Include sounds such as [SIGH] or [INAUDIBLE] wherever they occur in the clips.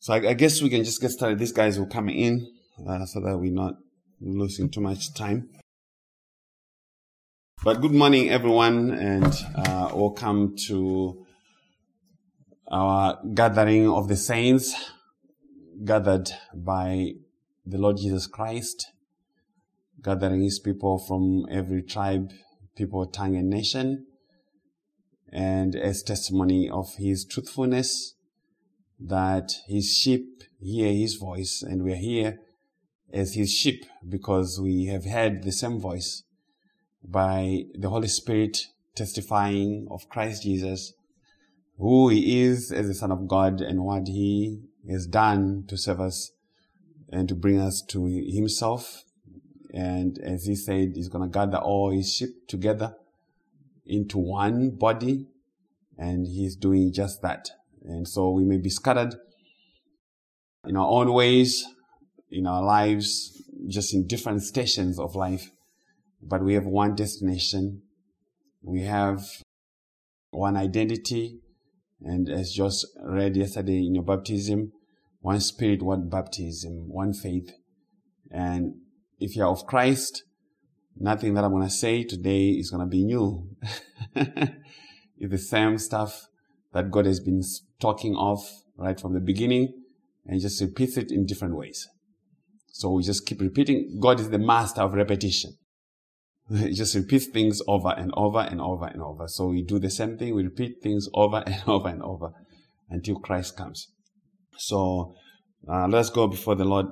So I, I, guess we can just get started. These guys will come in uh, so that we're not losing too much time. But good morning, everyone, and uh, welcome to our gathering of the saints gathered by the Lord Jesus Christ, gathering his people from every tribe, people, tongue, and nation, and as testimony of his truthfulness that his sheep hear his voice and we're here as his sheep because we have heard the same voice by the Holy Spirit testifying of Christ Jesus, who he is as the Son of God and what he has done to serve us and to bring us to himself. And as he said, he's going to gather all his sheep together into one body and he's doing just that. And so we may be scattered in our own ways, in our lives, just in different stations of life. But we have one destination. We have one identity. And as just read yesterday in your baptism, one spirit, one baptism, one faith. And if you're of Christ, nothing that I'm going to say today is going to be new. [LAUGHS] it's the same stuff that God has been talking of right from the beginning and just repeats it in different ways. So we just keep repeating. God is the master of repetition. [LAUGHS] He just repeats things over and over and over and over. So we do the same thing. We repeat things [LAUGHS] over and over and over until Christ comes. So uh, let's go before the Lord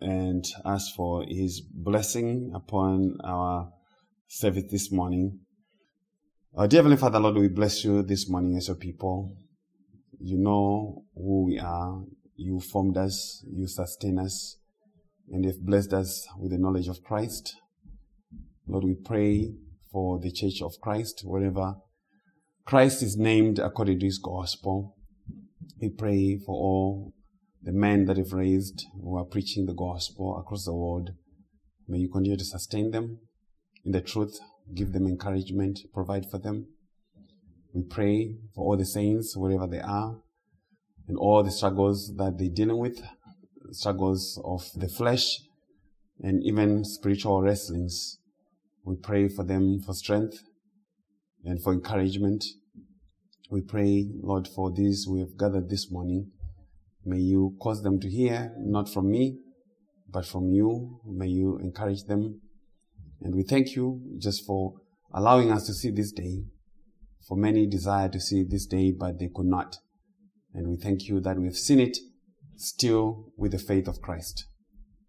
and ask for His blessing upon our service this morning. Uh, dear Heavenly Father, Lord, we bless you this morning as your people. You know who we are. You formed us. You sustain us. And you've blessed us with the knowledge of Christ. Lord, we pray for the church of Christ, wherever Christ is named according to his gospel. We pray for all the men that you've raised who are preaching the gospel across the world. May you continue to sustain them in the truth give them encouragement, provide for them. We pray for all the saints, wherever they are, and all the struggles that they're dealing with, struggles of the flesh, and even spiritual wrestlings. We pray for them for strength and for encouragement. We pray, Lord, for these we have gathered this morning. May you cause them to hear, not from me, but from you. May you encourage them and we thank you just for allowing us to see this day. For many desire to see this day, but they could not. And we thank you that we've seen it still with the faith of Christ.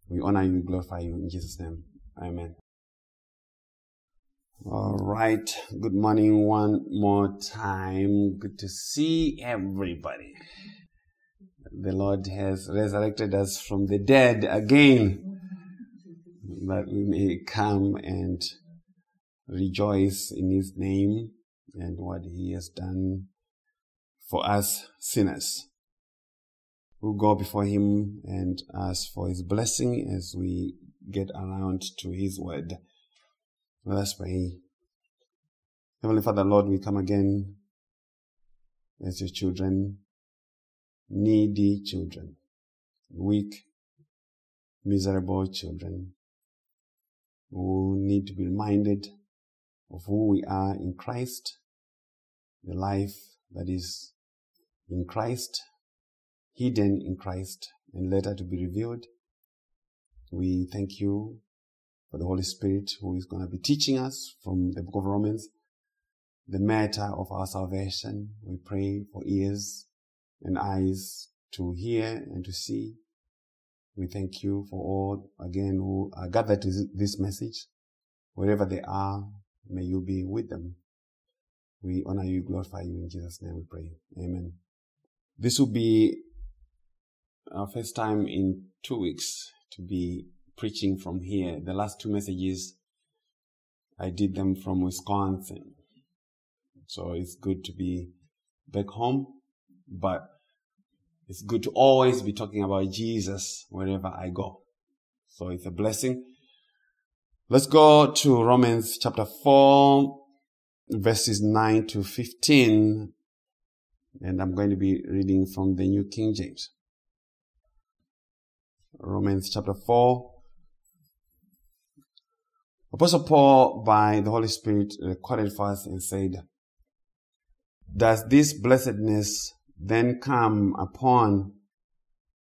We honor you, glorify you in Jesus' name. Amen. All right. Good morning one more time. Good to see everybody. The Lord has resurrected us from the dead again that we may come and rejoice in His name and what He has done for us sinners. We'll go before Him and ask for His blessing as we get around to His word. Let us pray. Heavenly Father, Lord, we come again as your children, needy children, weak, miserable children who need to be reminded of who we are in Christ, the life that is in Christ, hidden in Christ, and later to be revealed. We thank you for the Holy Spirit who is going to be teaching us from the book of Romans the matter of our salvation. We pray for ears and eyes to hear and to see we thank you for all, again, who are gathered to this message. Wherever they are, may you be with them. We honor you, glorify you in Jesus' name we pray. Amen. This will be our first time in two weeks to be preaching from here. The last two messages, I did them from Wisconsin. So it's good to be back home, but it's good to always be talking about Jesus wherever I go. So it's a blessing. Let's go to Romans chapter 4, verses 9 to 15. And I'm going to be reading from the New King James. Romans chapter 4. Apostle Paul, by the Holy Spirit, recorded for us and said, Does this blessedness then come upon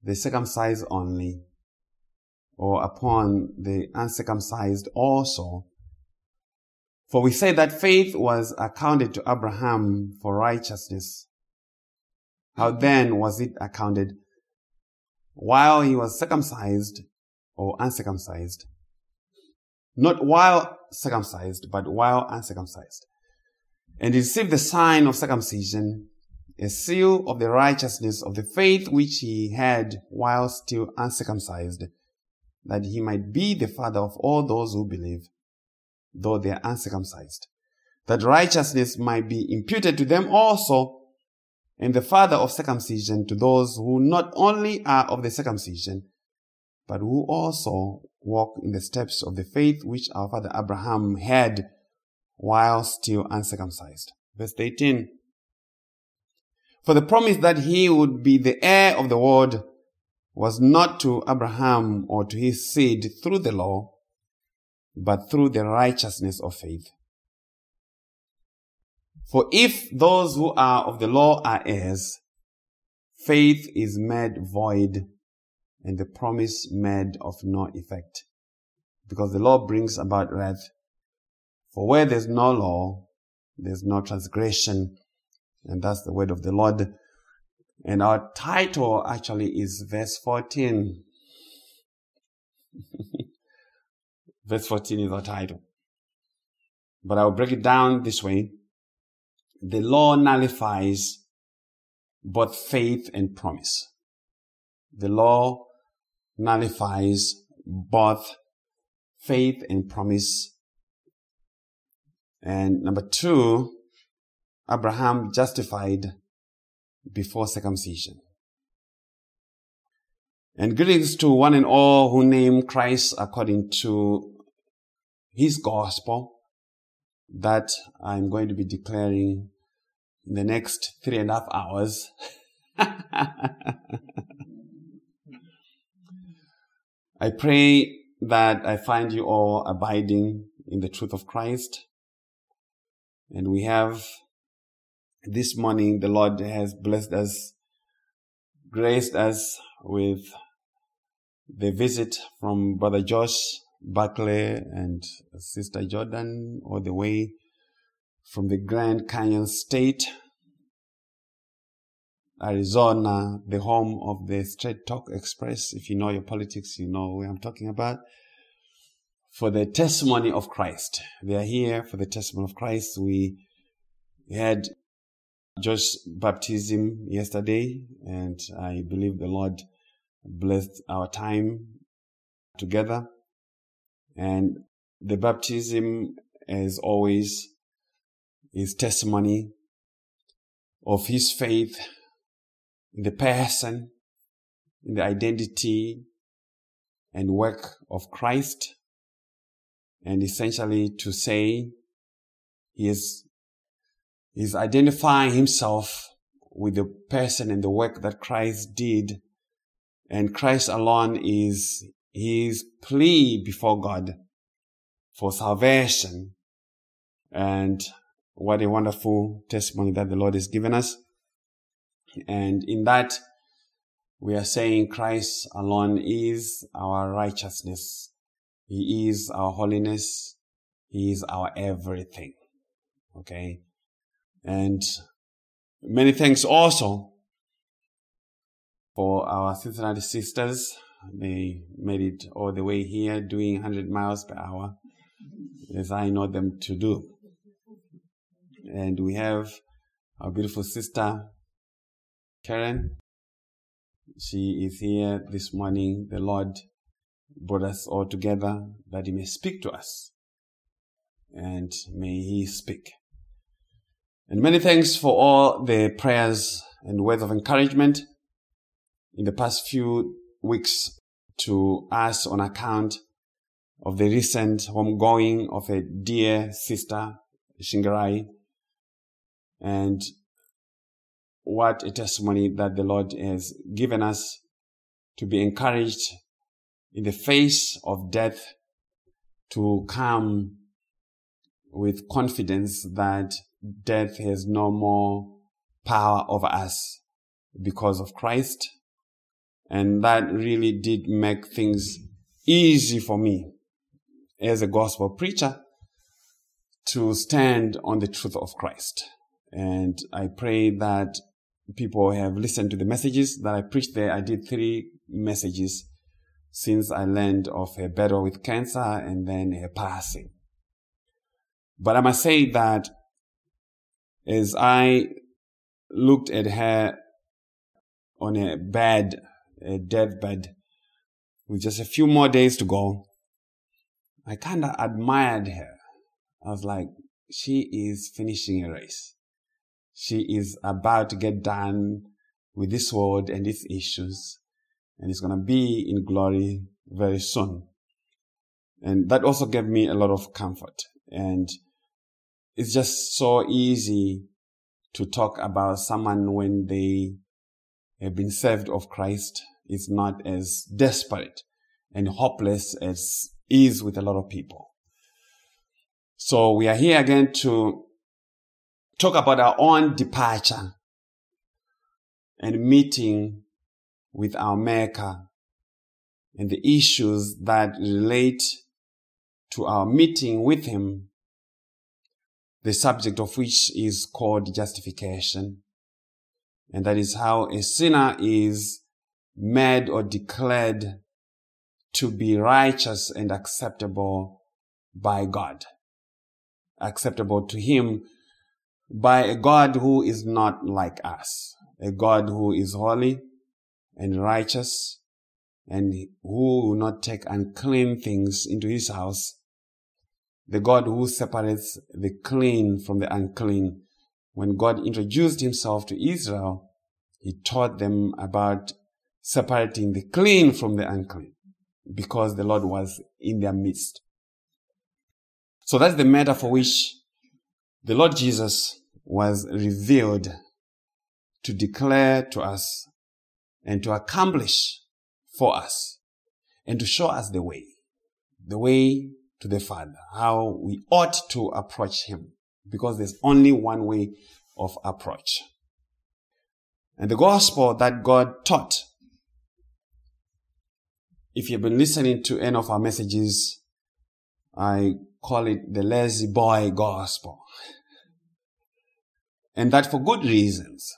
the circumcised only, or upon the uncircumcised also? For we say that faith was accounted to Abraham for righteousness. How then was it accounted? While he was circumcised or uncircumcised? Not while circumcised, but while uncircumcised. And received the sign of circumcision, a seal of the righteousness of the faith which he had while still uncircumcised, that he might be the father of all those who believe though they are uncircumcised, that righteousness might be imputed to them also, and the father of circumcision to those who not only are of the circumcision, but who also walk in the steps of the faith which our father Abraham had while still uncircumcised. Verse 18. For the promise that he would be the heir of the world was not to Abraham or to his seed through the law, but through the righteousness of faith. For if those who are of the law are heirs, faith is made void and the promise made of no effect. Because the law brings about wrath. For where there's no law, there's no transgression. And that's the word of the Lord. And our title actually is verse 14. [LAUGHS] Verse 14 is our title. But I'll break it down this way. The law nullifies both faith and promise. The law nullifies both faith and promise. And number two, Abraham justified before circumcision. And greetings to one and all who name Christ according to his gospel that I'm going to be declaring in the next three and a half hours. [LAUGHS] I pray that I find you all abiding in the truth of Christ. And we have this morning, the Lord has blessed us, graced us with the visit from Brother Josh Buckley and Sister Jordan all the way from the Grand Canyon State, Arizona, the home of the Straight Talk Express. If you know your politics, you know where I'm talking about. For the testimony of Christ. They are here for the testimony of Christ. We had Josh's baptism yesterday, and I believe the Lord blessed our time together. And the baptism, as always, is testimony of his faith in the person, in the identity and work of Christ, and essentially to say he is, is identifying himself with the person and the work that Christ did, and Christ alone is his plea before God for salvation. And what a wonderful testimony that the Lord has given us. And in that, we are saying Christ alone is our righteousness. He is our holiness. He is our everything. Okay. And many thanks also for our Cincinnati sisters they made it all the way here doing 100 miles per hour, as I know them to do. And we have our beautiful sister, Karen. She is here this morning. The Lord brought us all together that He may speak to us. And may He speak. And many thanks for all the prayers and words of encouragement in the past few weeks to us on account of the recent homegoing of a dear sister, Shingarai, and what a testimony that the Lord has given us to be encouraged in the face of death to come with confidence that death has no more power over us because of Christ. And that really did make things easy for me as a gospel preacher to stand on the truth of Christ. And I pray that people have listened to the messages that I preached there. I did three messages since I learned of her battle with cancer and then her passing. But I must say that as I looked at her on a bed, a deathbed, with just a few more days to go, I kind of admired her. I was like, she is finishing a race. She is about to get done with this world and its issues, and it's going to be in glory very soon. And that also gave me a lot of comfort. And it's just so easy to talk about someone when they have been saved of Christ. It's not as desperate and hopeless as is with a lot of people. So we are here again to talk about our own departure and meeting with our Maker and the issues that relate to our meeting with Him, the subject of which is called justification. And that is how a sinner is made or declared to be righteous and acceptable by God. Acceptable to Him by a God who is not like us. A God who is holy and righteous and who will not take unclean things into His house. The God who separates the clean from the unclean. When God introduced Himself to Israel, He taught them about separating the clean from the unclean because the Lord was in their midst. So that's the matter for which the Lord Jesus was revealed to declare to us and to accomplish for us and to show us the way, the way to the Father, how we ought to approach Him because there's only one way of approach. And the gospel that God taught if you've been listening to any of our messages, I call it the lazy boy gospel. And that for good reasons.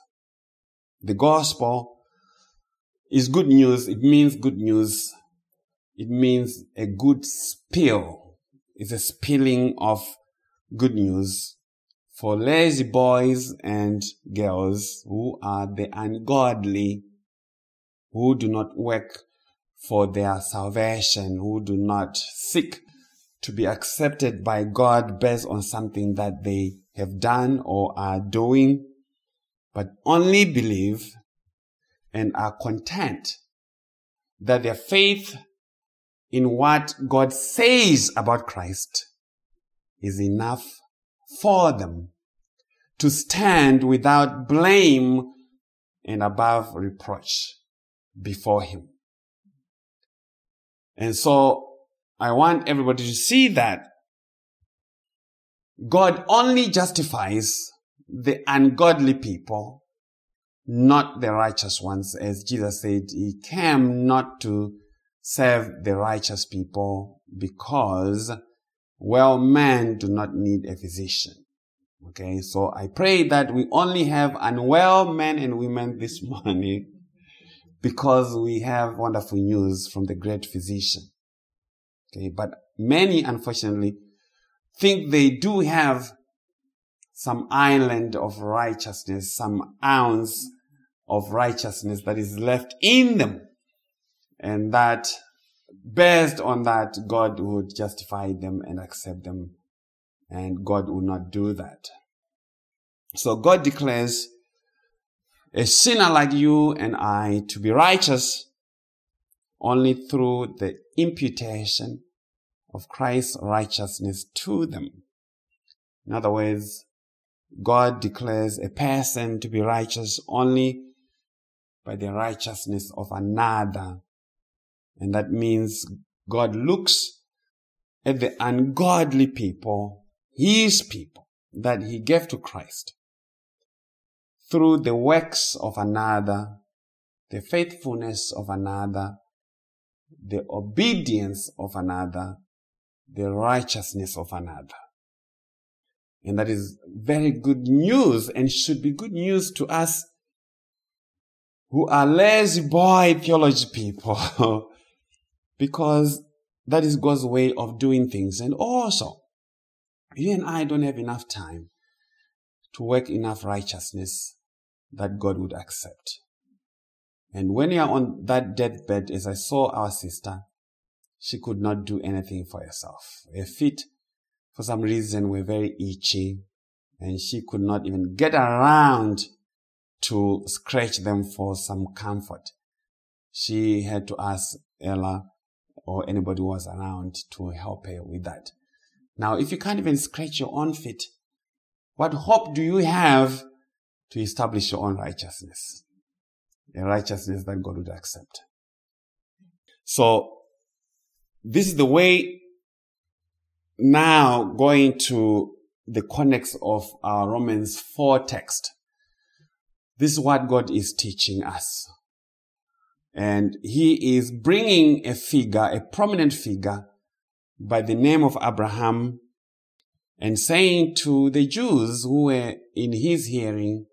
The gospel is good news. It means good news. It means a good spill. It's a spilling of good news for lazy boys and girls who are the ungodly, who do not work for their salvation, who do not seek to be accepted by God based on something that they have done or are doing, but only believe and are content that their faith in what God says about Christ is enough for them to stand without blame and above reproach before Him. And so I want everybody to see that God only justifies the ungodly people, not the righteous ones. As Jesus said, He came not to save the righteous people because well men do not need a physician. Okay, so I pray that we only have unwell men and women this [LAUGHS] morning because we have wonderful news from the great physician. Okay, but many unfortunately think they do have some island of righteousness, some ounce of righteousness that is left in them. And that based on that, God would justify them and accept them. And God will not do that. So God declares a sinner like you and I to be righteous only through the imputation of Christ's righteousness to them. In other words, God declares a person to be righteous only by the righteousness of another And that means God looks at the ungodly people, his people, that he gave to Christ through the works of another, the faithfulness of another, the obedience of another, the righteousness of another. And that is very good news and should be good news to us who are lazy boy theology people [LAUGHS] because that is God's way of doing things. And also, you and I don't have enough time to work enough righteousness that God would accept. And when you are on that deathbed, as I saw our sister, she could not do anything for herself. Her feet, for some reason, were very itchy and she could not even get around to scratch them for some comfort. She had to ask Ella or anybody who was around to help her with that. Now, if you can't even scratch your own feet, what hope do you have to establish your own righteousness? A righteousness that God would accept. So, this is the way now going to the context of our Romans 4 text. This is what God is teaching us. And he is bringing a figure, a prominent figure by the name of Abraham and saying to the Jews who were in his hearing,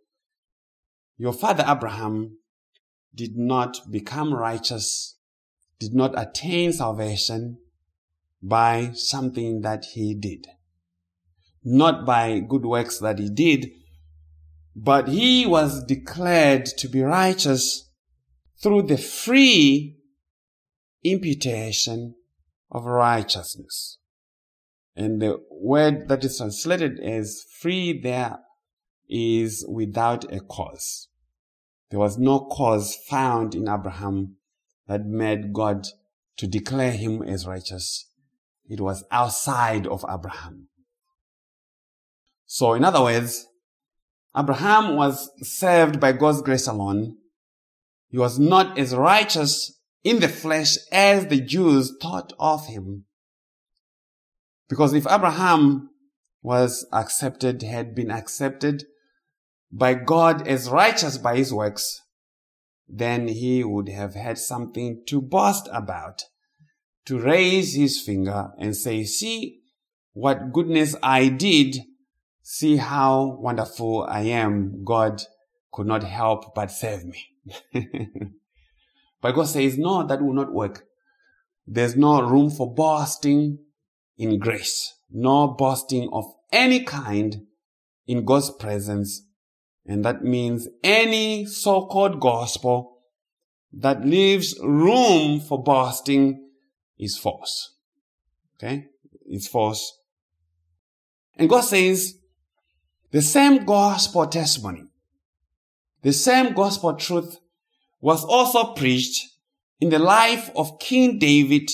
your father Abraham did not become righteous, did not attain salvation by something that he did. Not by good works that he did, but he was declared to be righteous through the free imputation of righteousness. And the word that is translated as free there is without a cause. There was no cause found in Abraham that made God to declare him as righteous. It was outside of Abraham. So in other words, Abraham was saved by God's grace alone he was not as righteous in the flesh as the Jews thought of him. Because if Abraham was accepted, had been accepted by God as righteous by his works, then he would have had something to boast about, to raise his finger and say, see what goodness I did. See how wonderful I am. God could not help but save me. [LAUGHS] but God says, no, that will not work. There's no room for boasting in grace, no boasting of any kind in God's presence. And that means any so-called gospel that leaves room for boasting is false. Okay? It's false. And God says, the same gospel testimony the same gospel truth was also preached in the life of King David,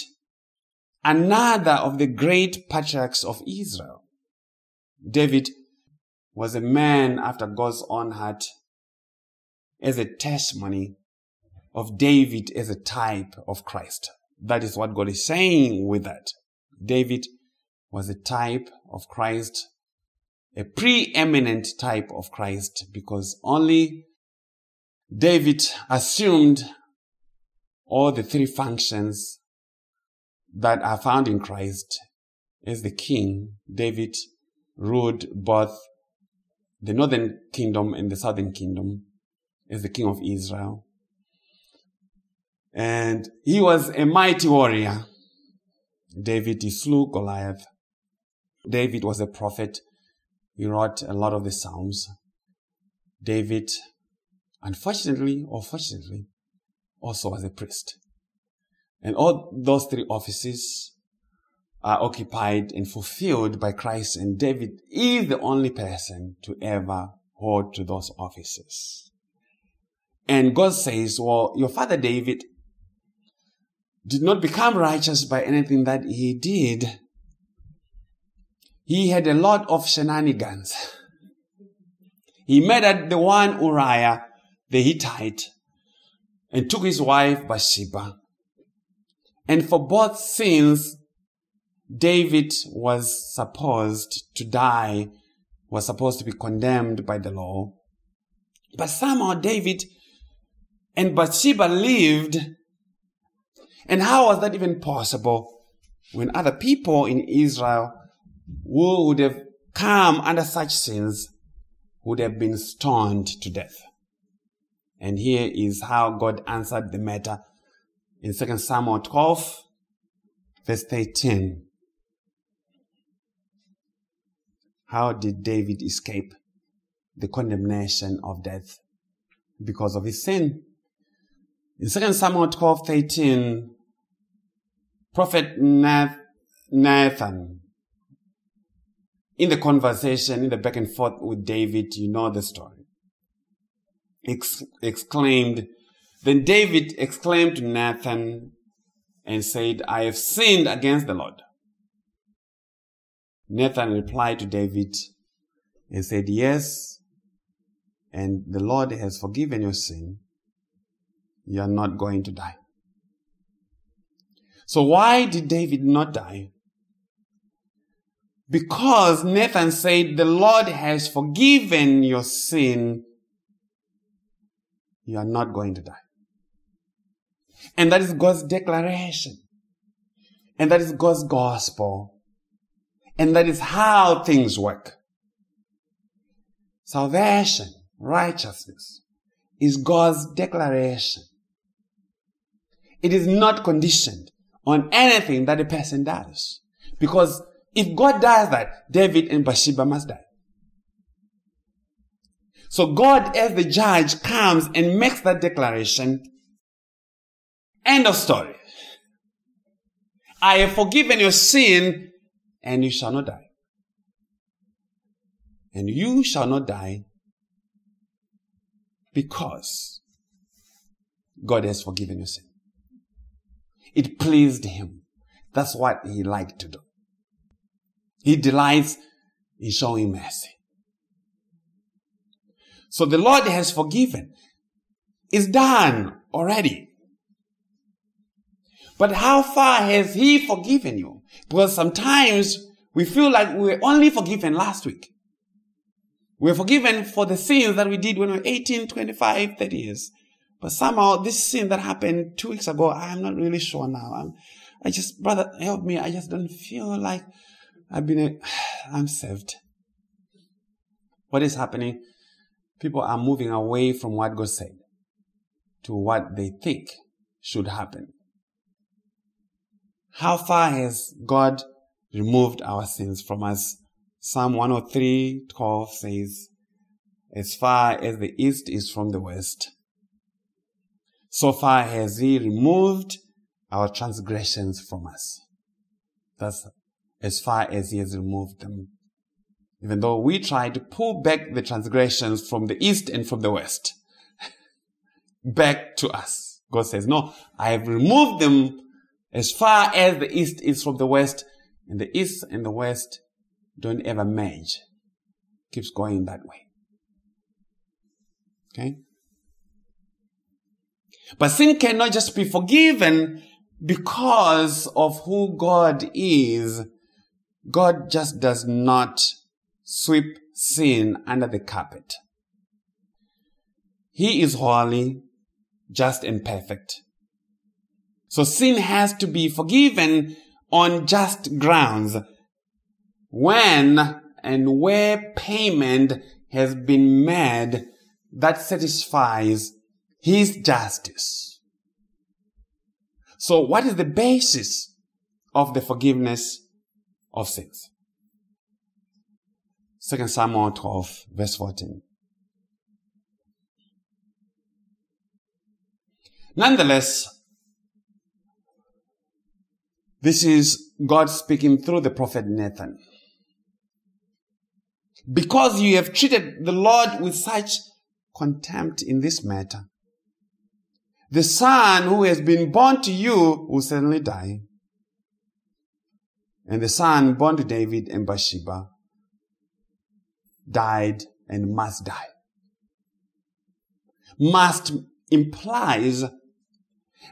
another of the great patriarchs of Israel. David was a man after God's own heart as a testimony of David as a type of Christ. That is what God is saying with that. David was a type of Christ, a preeminent type of Christ because only David assumed all the three functions that are found in Christ as the king. David ruled both the northern kingdom and the southern kingdom as the king of Israel. And he was a mighty warrior. David, he slew Goliath. David was a prophet. He wrote a lot of the Psalms. David unfortunately or fortunately, also was a priest. And all those three offices are occupied and fulfilled by Christ, and David is the only person to ever hold to those offices. And God says, well, your father David did not become righteous by anything that he did. He had a lot of shenanigans. He murdered the one Uriah the Hittite and took his wife Bathsheba. And for both sins, David was supposed to die, was supposed to be condemned by the law. But somehow David and Bathsheba lived. And how was that even possible when other people in Israel who would have come under such sins would have been stoned to death? And here is how God answered the matter in 2 Samuel 12, verse 13. How did David escape the condemnation of death? Because of his sin. In 2 Samuel 12, 13, Prophet Nathan, in the conversation, in the back and forth with David, you know the story, ex- exclaimed, then David exclaimed to Nathan and said, I have sinned against the Lord. Nathan replied to David and said, Yes, and the Lord has forgiven your sin. You are not going to die. So why did David not die? Because Nathan said, The Lord has forgiven your sin. You are not going to die. And that is God's declaration. And that is God's gospel. And that is how things work. Salvation, righteousness, is God's declaration. It is not conditioned on anything that a person does. Because if God does that, David and Bathsheba must die. So God, as the judge, comes and makes that declaration. End of story. I have forgiven your sin and you shall not die. And you shall not die because God has forgiven your sin. It pleased him. That's what he liked to do. He delights in showing mercy. So the Lord has forgiven. It's done already. But how far has He forgiven you? Because sometimes we feel like we were only forgiven last week. We were forgiven for the sins that we did when we were 18, 25, 30 years. But somehow this sin that happened two weeks ago, I'm not really sure now. I'm, I just, brother, help me. I just don't feel like I've been, a, [SIGHS] I'm saved. What is happening? People are moving away from what God said to what they think should happen. How far has God removed our sins from us? Psalm 103, 12 says, as far as the east is from the west, so far has he removed our transgressions from us. That's as far as he has removed them. Even though we try to pull back the transgressions from the east and from the west, [LAUGHS] back to us. God says, no, I have removed them as far as the east is from the west, and the east and the west don't ever merge. Keeps going that way. Okay? But sin cannot just be forgiven because of who God is. God just does not sweep sin under the carpet. He is holy, just and perfect. So sin has to be forgiven on just grounds when and where payment has been made that satisfies his justice. So what is the basis of the forgiveness of sins? 2 Samuel 12 verse 14. Nonetheless, this is God speaking through the prophet Nathan. Because you have treated the Lord with such contempt in this matter, the son who has been born to you will certainly die. And the son born to David and Bathsheba died and must die. Must implies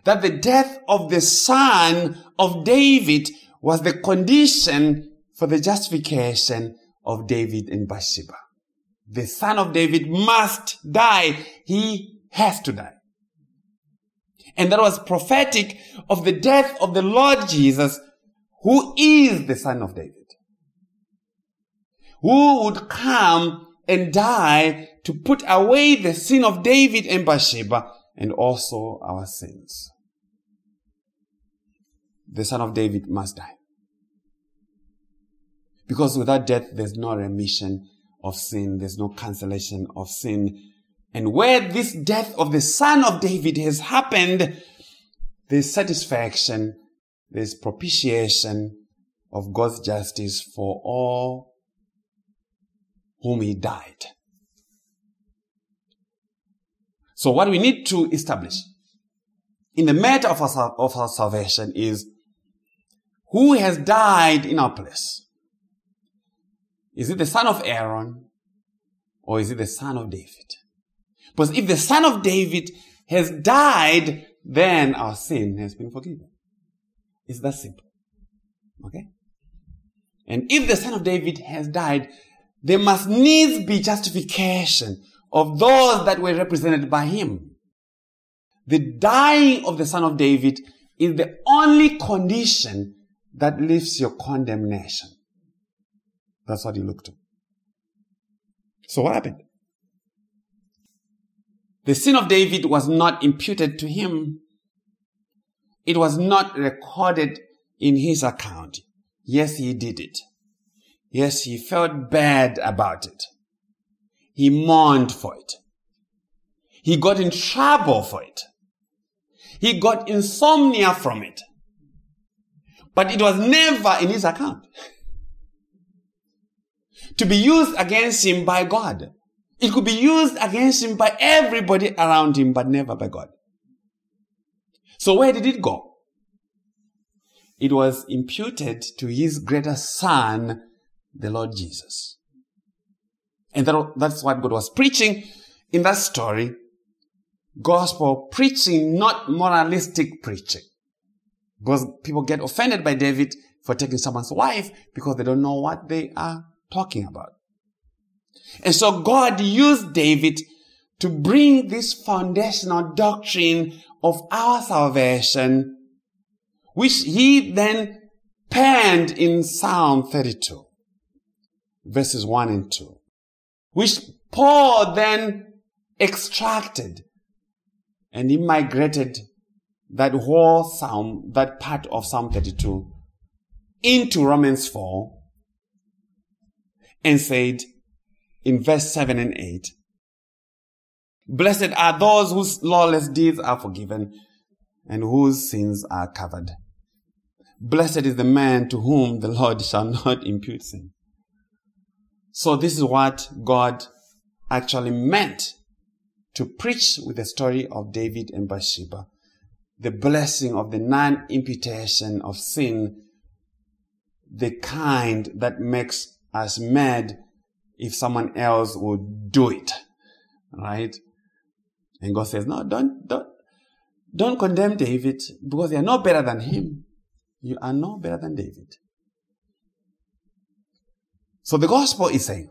that the death of the son of David was the condition for the justification of David and Bathsheba. The son of David must die. He has to die. And that was prophetic of the death of the Lord Jesus, who is the son of David. Who would come and die to put away the sin of David and Bathsheba and also our sins. The son of David must die. Because without death, there's no remission of sin. There's no cancellation of sin. And where this death of the son of David has happened, there's satisfaction, there's propitiation of God's justice for all whom he died. So what we need to establish in the matter of our, of our salvation is who has died in our place? Is it the son of Aaron or is it the son of David? Because if the son of David has died, then our sin has been forgiven. It's that simple. Okay? And if the son of David has died, there must needs be justification of those that were represented by him. The dying of the son of David is the only condition that lifts your condemnation. That's what you look to. So what happened? The sin of David was not imputed to him. It was not recorded in his account. Yes, he did it. Yes, he felt bad about it. He mourned for it. He got in trouble for it. He got insomnia from it. But it was never in his account to be used against him by God. It could be used against him by everybody around him, but never by God. So where did it go? It was imputed to his greater son, the Lord Jesus. And that, that's what God was preaching in that story. Gospel preaching, not moralistic preaching. Because people get offended by David for taking someone's wife because they don't know what they are talking about. And so God used David to bring this foundational doctrine of our salvation, which he then penned in Psalm 32, verses 1 and 2, which Paul then extracted and he migrated that whole Psalm, that part of Psalm 32 into Romans 4 and said in verse 7 and 8, Blessed are those whose lawless deeds are forgiven and whose sins are covered. Blessed is the man to whom the Lord shall [LAUGHS] not impute sin. So this is what God actually meant to preach with the story of David and Bathsheba. The blessing of the non-imputation of sin, the kind that makes us mad if someone else would do it. Right? And God says, no, don't, don't, don't condemn David because you are no better than him. You are no better than David. So the gospel is saying,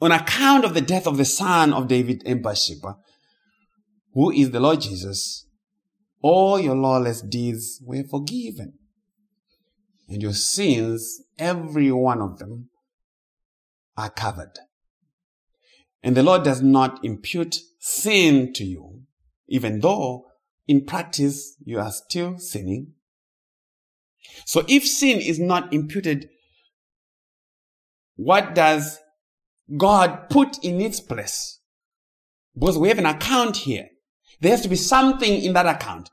on account of the death of the son of David and Bathsheba, who is the Lord Jesus, all your lawless deeds were forgiven and your sins, every one of them, are covered. And the Lord does not impute sin to you, even though in practice you are still sinning. So if sin is not imputed, what does God put in its place? Because we have an account here. There has to be something in that account.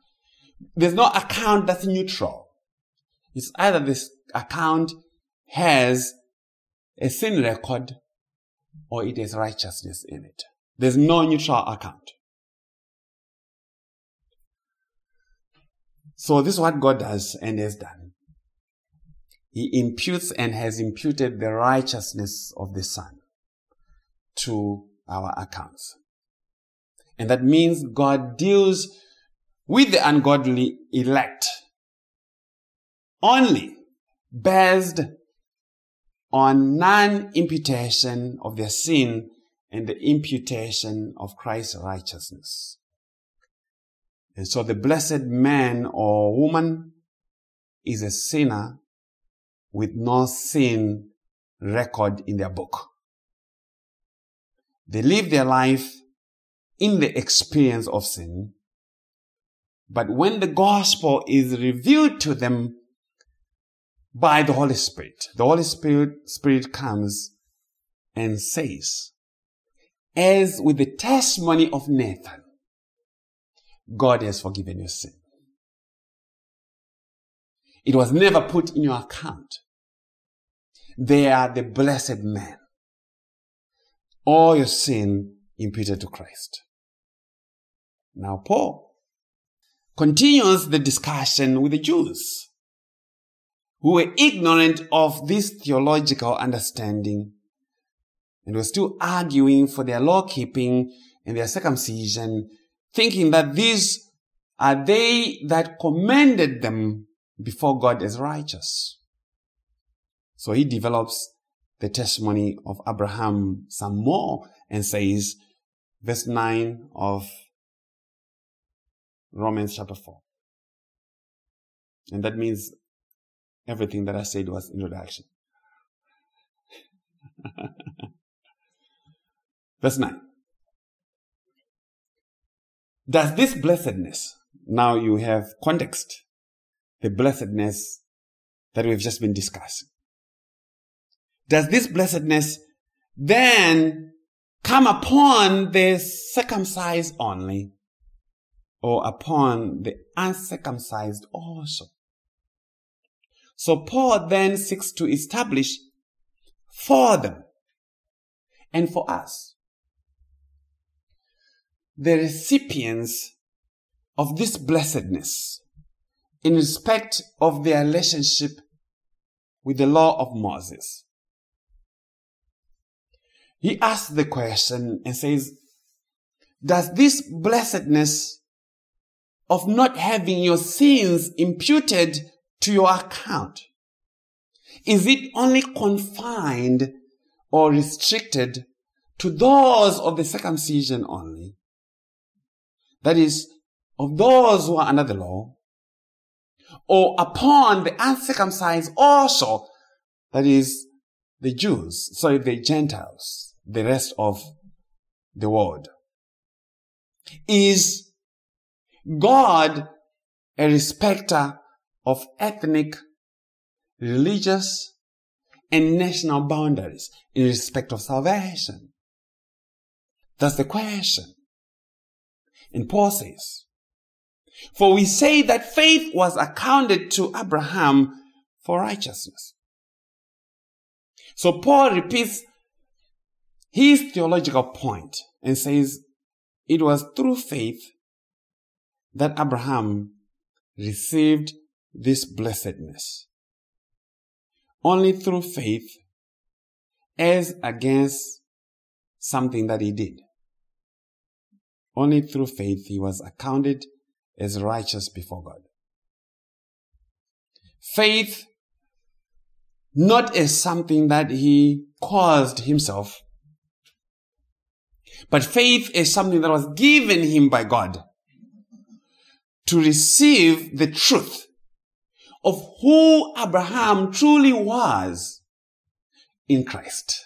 There's no account that's neutral. It's either this account has a sin record or it has righteousness in it. There's no neutral account. So this is what God does and has done. He imputes and has imputed the righteousness of the Son to our accounts. And that means God deals with the ungodly elect only based on non-imputation of their sin and the imputation of Christ's righteousness. And so the blessed man or woman is a sinner with no sin record in their book. They live their life in the experience of sin. But when the gospel is revealed to them by the Holy Spirit, the Holy Spirit, Spirit comes and says, as with the testimony of Nathan, God has forgiven your sin. It was never put in your account. They are the blessed men. All your sin imputed to Christ. Now Paul continues the discussion with the Jews who were ignorant of this theological understanding and were still arguing for their law keeping and their circumcision, thinking that these are they that commended them before God as righteous. So he develops the testimony of Abraham some more and says, verse 9 of Romans chapter 4. And that means everything that I said was introduction. [LAUGHS] Verse 9. Does this blessedness, now you have context, the blessedness that we've just been discussing. Does this blessedness then come upon the circumcised only or upon the uncircumcised also? So Paul then seeks to establish for them and for us the recipients of this blessedness in respect of their relationship with the law of Moses. He asks the question and says, does this blessedness of not having your sins imputed to your account, is it only confined or restricted to those of the circumcision only? That is, of those who are under the law, or upon the uncircumcised also, that is, the Jews, sorry, the Gentiles, the rest of the world. Is God a respecter of ethnic, religious, and national boundaries in respect of salvation? That's the question. And Paul says, For we say that faith was accounted to Abraham for righteousness. So Paul repeats his theological point and says, It was through faith that Abraham received this blessedness. Only through faith as against something that he did. Only through faith he was accounted as righteous before God. Faith not as something that he caused himself, but faith is something that was given him by God to receive the truth of who Abraham truly was in Christ.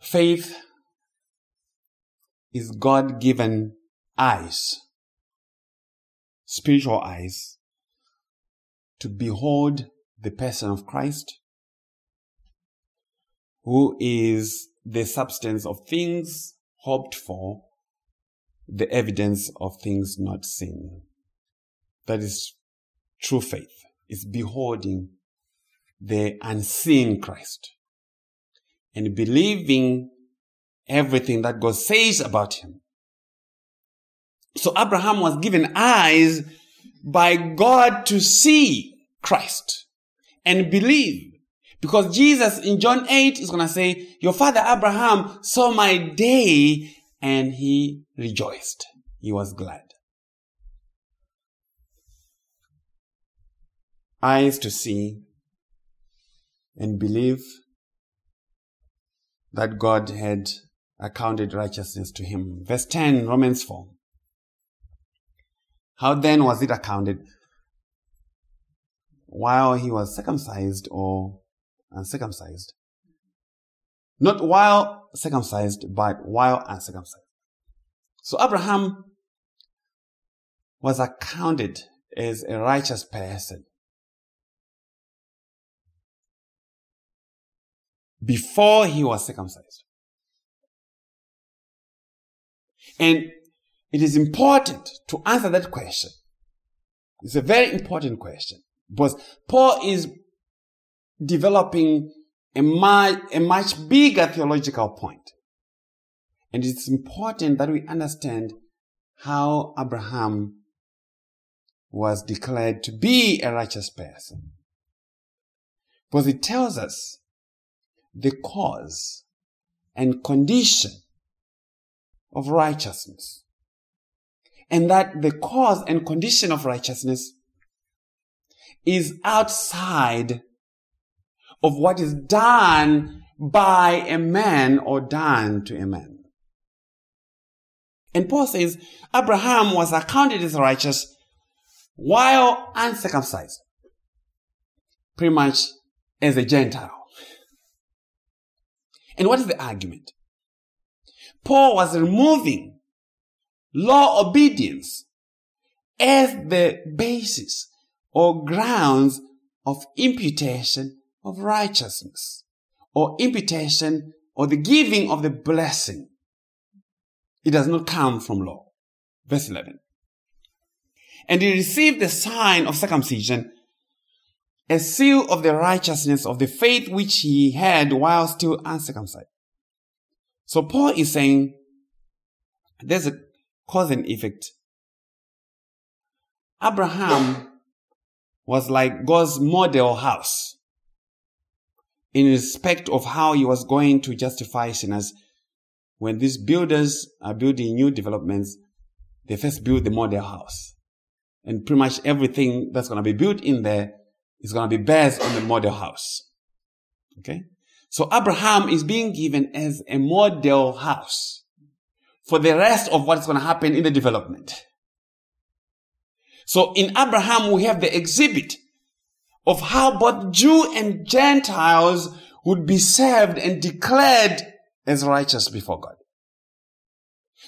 Faith is God given eyes, spiritual eyes, to behold the person of Christ, who is the substance of things hoped for, the evidence of things not seen. That is true faith. It's beholding the unseen Christ and believing everything that God says about him. So Abraham was given eyes by God to see Christ and believe. Because Jesus in John 8 is going to say, your father Abraham saw my day and he rejoiced. He was glad. Eyes to see and believe that God had accounted righteousness to him. Verse 10, Romans 4. How then was it accounted? While he was circumcised or uncircumcised? Not while circumcised, but while uncircumcised. So Abraham was accounted as a righteous person before he was circumcised. And it is important to answer that question. It's a very important question because Paul is developing a much, a much bigger theological point. And it's important that we understand how Abraham was declared to be a righteous person. Because it tells us the cause and condition of righteousness. And that the cause and condition of righteousness is outside of what is done by a man or done to a man. And Paul says Abraham was accounted as righteous while uncircumcised, pretty much as a Gentile. And what is the argument? Paul was removing law obedience as the basis or grounds of imputation of righteousness or imputation or the giving of the blessing. It does not come from law. Verse 11. And he received the sign of circumcision, a seal of the righteousness of the faith which he had while still uncircumcised. So Paul is saying there's a cause and effect. Abraham was like God's model house in respect of how he was going to justify sinners. When these builders are building new developments, they first build the model house. And pretty much everything that's going to be built in there is going to be based on the model house. Okay? So Abraham is being given as a model house for the rest of what's going to happen in the development. So in Abraham, we have the exhibit of how both Jew and Gentiles would be saved and declared as righteous before God.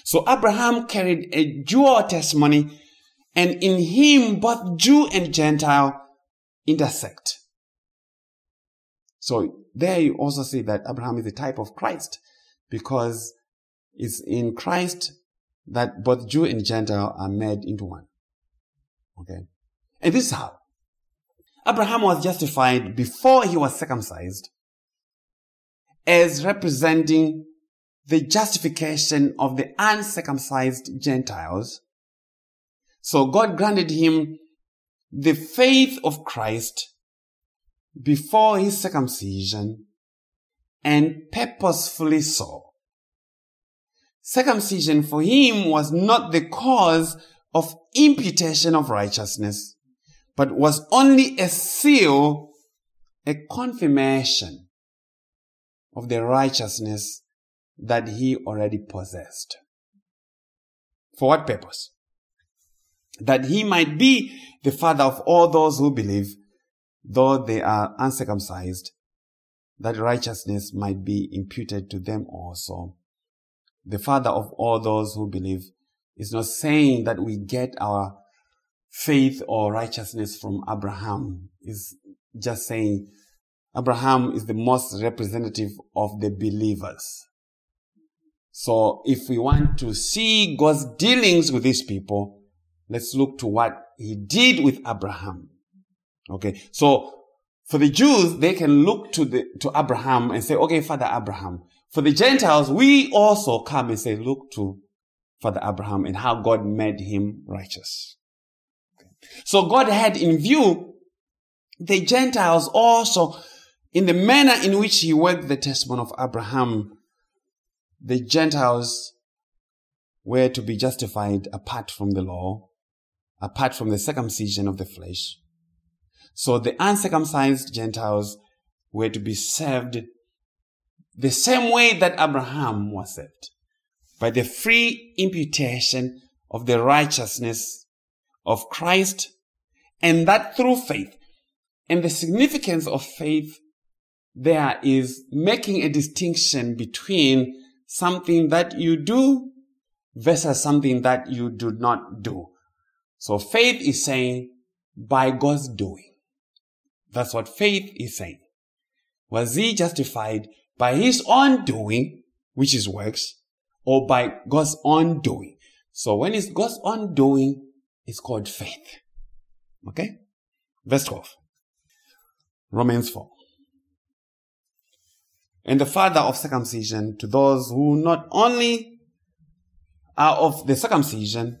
So Abraham carried a dual testimony and in him both Jew and Gentile intersect. So there you also see that Abraham is a type of Christ because it's in Christ that both Jew and Gentile are made into one. Okay. And this is how. Abraham was justified before he was circumcised as representing the justification of the uncircumcised Gentiles. So God granted him the faith of Christ before his circumcision and purposefully so. Circumcision for him was not the cause of imputation of righteousness, but was only a seal, a confirmation of the righteousness that he already possessed. For what purpose? That he might be the father of all those who believe, though they are uncircumcised, that righteousness might be imputed to them also. The father of all those who believe is not saying that we get our faith or righteousness from Abraham. Is just saying Abraham is the most representative of the believers. So if we want to see God's dealings with these people, let's look to what he did with Abraham. Okay. So for the Jews, they can look to the, to Abraham and say, okay, Father Abraham. For the Gentiles, we also come and say, look to Father Abraham and how God made him righteous. So God had in view the Gentiles also in the manner in which he worked the testimony of Abraham. The Gentiles were to be justified apart from the law, apart from the circumcision of the flesh. So the uncircumcised Gentiles were to be saved the same way that Abraham was saved by the free imputation of the righteousness of Christ and that through faith. And the significance of faith there is making a distinction between something that you do versus something that you do not do. So faith is saying by God's doing. That's what faith is saying. Was he justified by his own doing, which is works, or by God's own doing? So when it's God's own doing, it's called faith. Okay? Verse 12. Romans 4. And the father of circumcision to those who not only are of the circumcision,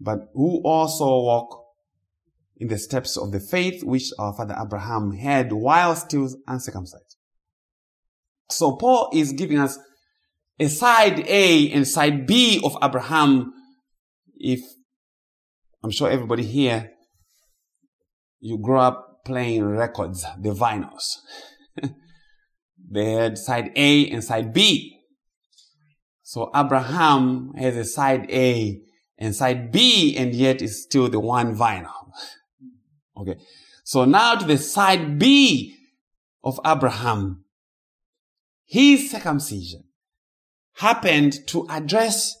but who also walk in the steps of the faith which our father Abraham had while still uncircumcised. So Paul is giving us a side A and side B of Abraham. If I'm sure everybody here, you grew up playing records, the vinyls. [LAUGHS] they had side A and side B. So Abraham has a side A and side B and yet is still the one vinyl. [LAUGHS] okay. So now to the side B of Abraham. His circumcision happened to address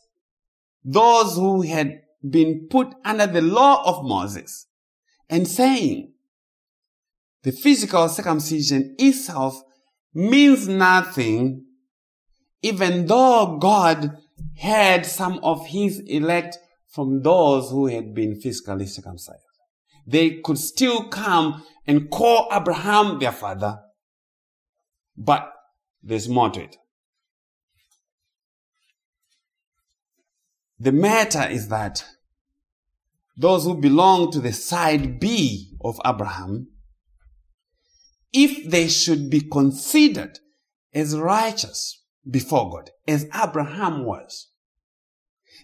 those who had been put under the law of Moses and saying the physical circumcision itself means nothing even though God had some of his elect from those who had been physically circumcised. They could still come and call Abraham their father, but there's more to it. The matter is that those who belong to the side B of Abraham, if they should be considered as righteous before God, as Abraham was,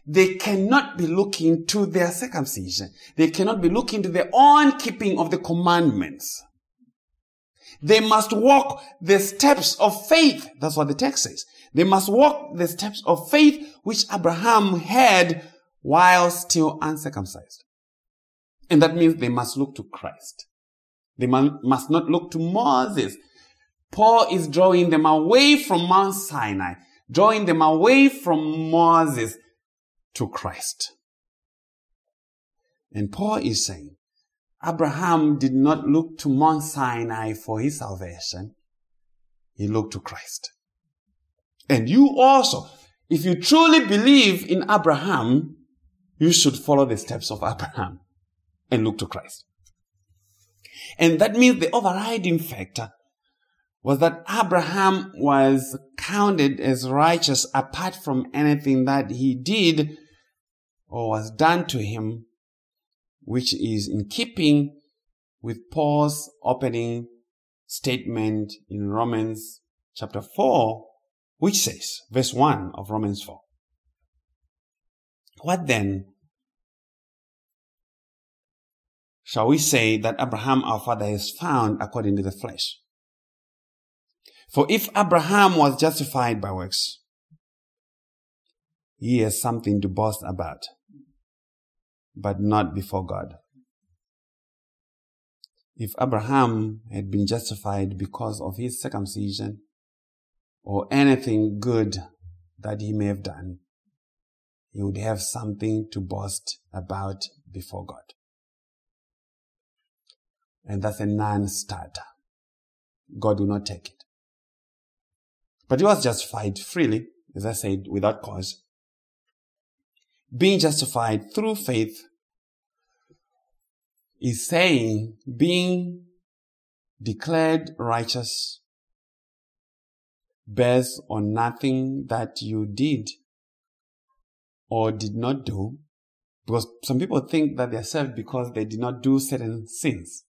they cannot be looking to their circumcision. They cannot be looking to their own keeping of the commandments. They must walk the steps of faith. That's what the text says. They must walk the steps of faith which Abraham had while still uncircumcised. And that means they must look to Christ. They must not look to Moses. Paul is drawing them away from Mount Sinai, drawing them away from Moses to Christ. And Paul is saying, Abraham did not look to Mount Sinai for his salvation. He looked to Christ. And you also, if you truly believe in Abraham, you should follow the steps of Abraham and look to Christ. And that means the overriding factor was that Abraham was counted as righteous apart from anything that he did or was done to him, which is in keeping with Paul's opening statement in Romans chapter 4, which says, verse 1 of Romans 4. What then shall we say that Abraham our father is found according to the flesh? For if Abraham was justified by works, he has something to boast about but not before God. If Abraham had been justified because of his circumcision or anything good that he may have done, he would have something to boast about before God. And that's a non-starter. God will not take it. But he was justified freely, as I said, without cause being justified through faith is saying being declared righteous based on nothing that you did or did not do. Because some people think that they're saved because they did not do certain sins.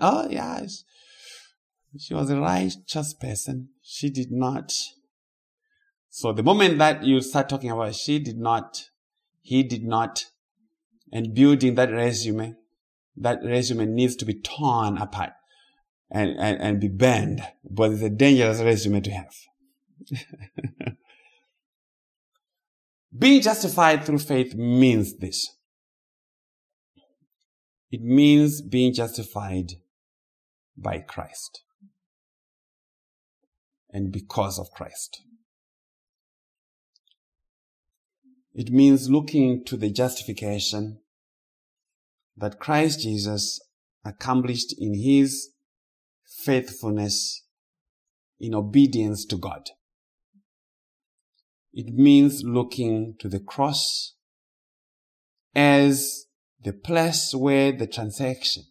Oh, yes, she was a righteous person. She did not So the moment that you start talking about she did not, he did not, and building that resume, that resume needs to be torn apart and, and, and be burned, but it's a dangerous resume to have. [LAUGHS] Being justified through faith means this. It means being justified by Christ and because of Christ. It means looking to the justification that Christ Jesus accomplished in his faithfulness in obedience to God. It means looking to the cross as the place where the transaction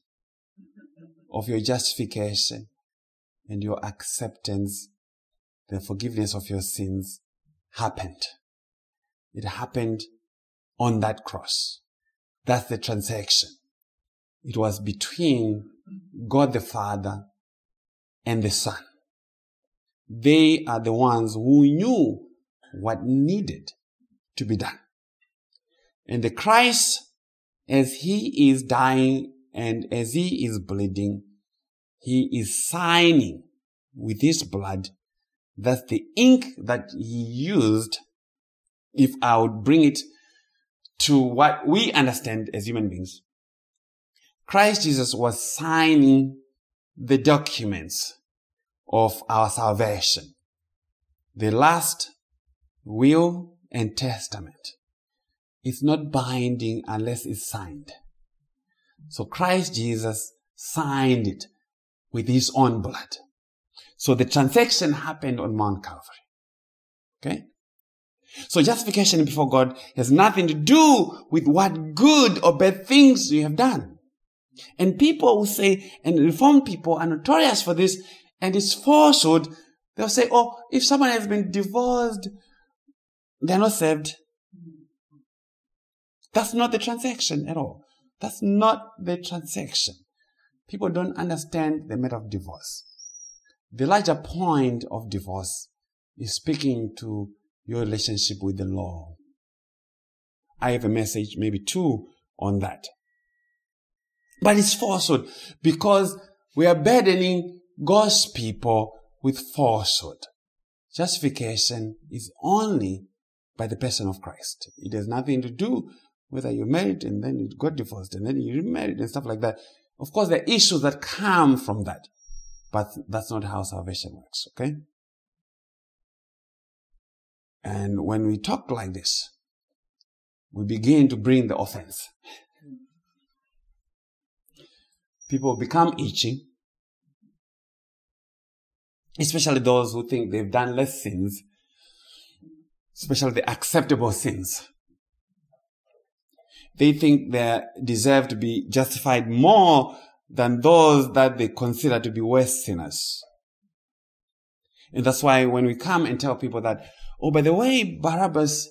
of your justification and your acceptance, the forgiveness of your sins happened. It happened on that cross. That's the transaction. It was between God the Father and the Son. They are the ones who knew what needed to be done. And the Christ, as he is dying and as he is bleeding, he is signing with his blood that the ink that he used, if I would bring it to what we understand as human beings, Christ Jesus was signing the documents of our salvation. The last will and testament is not binding unless it's signed. So Christ Jesus signed it with his own blood. So the transaction happened on Mount Calvary. Okay? So justification before God has nothing to do with what good or bad things you have done. And people will say, and reformed people are notorious for this, and it's falsehood. They'll say, oh, if someone has been divorced, they're not saved. That's not the transaction at all. That's not the transaction. People don't understand the matter of divorce. The larger point of divorce is speaking to your relationship with the law. I have a message, maybe two, on that. But it's falsehood because we are burdening God's people with falsehood. Justification is only by the person of Christ. It has nothing to do whether you're married and then you got divorced and then you remarried and stuff like that. Of course, there are issues that come from that, but that's not how salvation works, okay? And when we talk like this, we begin to bring the offense. People become itchy, especially those who think they've done less sins especially the acceptable sins. They think they deserve to be justified more than those that they consider to be worse sinners. And that's why when we come and tell people that, oh, by the way, Barabbas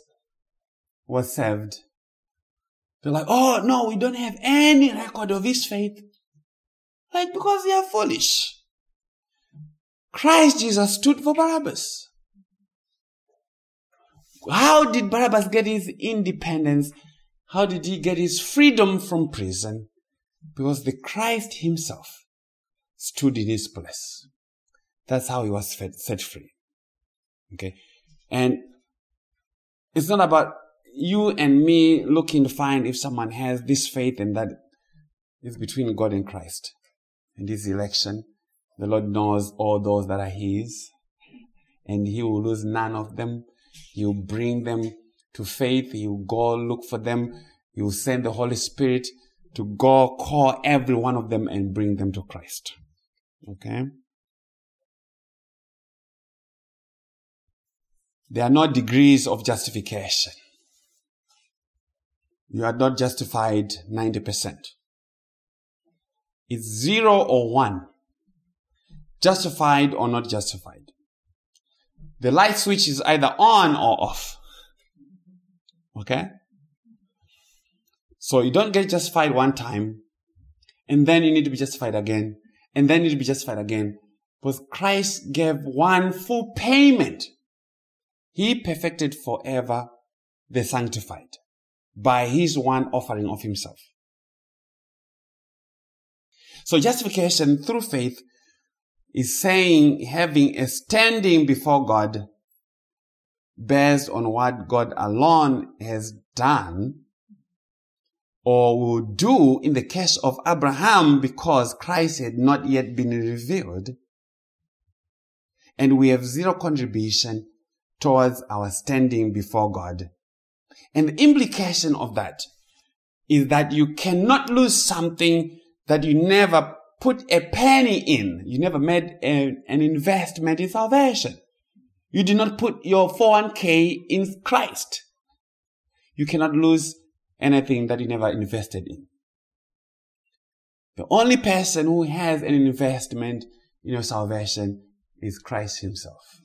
was saved, they're like, oh, no, we don't have any record of his faith. Like, because they are foolish. Christ Jesus stood for Barabbas. How did Barabbas get his independence? How did he get his freedom from prison? Because the Christ himself stood in his place. That's how he was set free. Okay. And it's not about you and me looking to find if someone has this faith and that is between God and Christ. and his election, the Lord knows all those that are His, and He will lose none of them. You bring them to faith. You go look for them. You send the Holy Spirit to go call every one of them and bring them to Christ. Okay? There are no degrees of justification. You are not justified 90%. It's zero or one. Justified or not justified the light switch is either on or off. Okay? So you don't get justified one time, and then you need to be justified again, and then you need to be justified again. Because Christ gave one full payment he perfected forever the sanctified by his one offering of himself. So justification through faith is saying having a standing before God based on what God alone has done or will do in the case of Abraham because Christ had not yet been revealed. And we have zero contribution towards our standing before God. And the implication of that is that you cannot lose something that you never put a penny in. You never made a, an investment in salvation. You did not put your 401k in Christ. You cannot lose anything that you never invested in. The only person who has an investment in your salvation is Christ himself.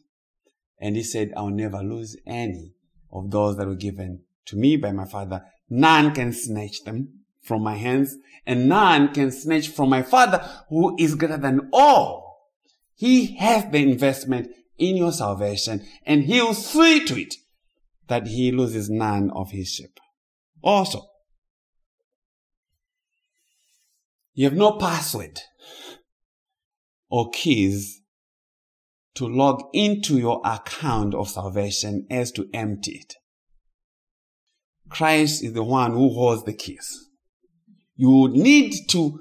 And he said, I'll never lose any of those that were given to me by my Father. None can snatch them from my hands, and none can snatch from my Father who is greater than all. He has the investment in your salvation, and he will see to it that he loses none of his sheep. Also, you have no password or keys to log into your account of salvation as to empty it. Christ is the one who holds the keys. You need to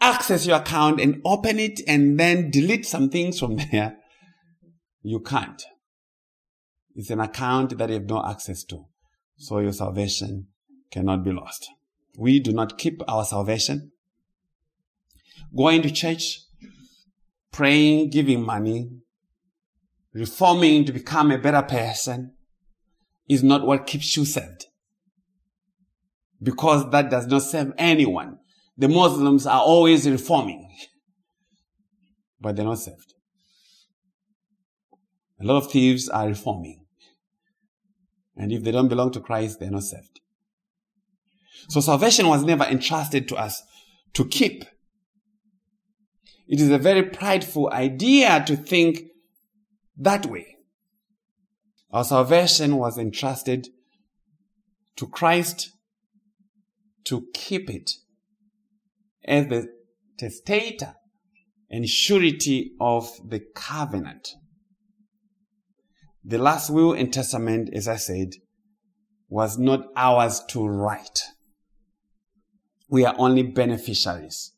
access your account and open it and then delete some things from [LAUGHS] there. You can't. It's an account that you have no access to. So your salvation cannot be lost. We do not keep our salvation. Going to church, praying, giving money, reforming to become a better person is not what keeps you saved. Because that does not serve anyone. The Muslims are always reforming, but they're not saved. A lot of thieves are reforming. And if they don't belong to Christ, they're not saved. So salvation was never entrusted to us to keep. It is a very prideful idea to think that way. Our salvation was entrusted to Christ to keep it as the testator and surety of the covenant. The last will and testament, as I said, was not ours to write. We are only beneficiaries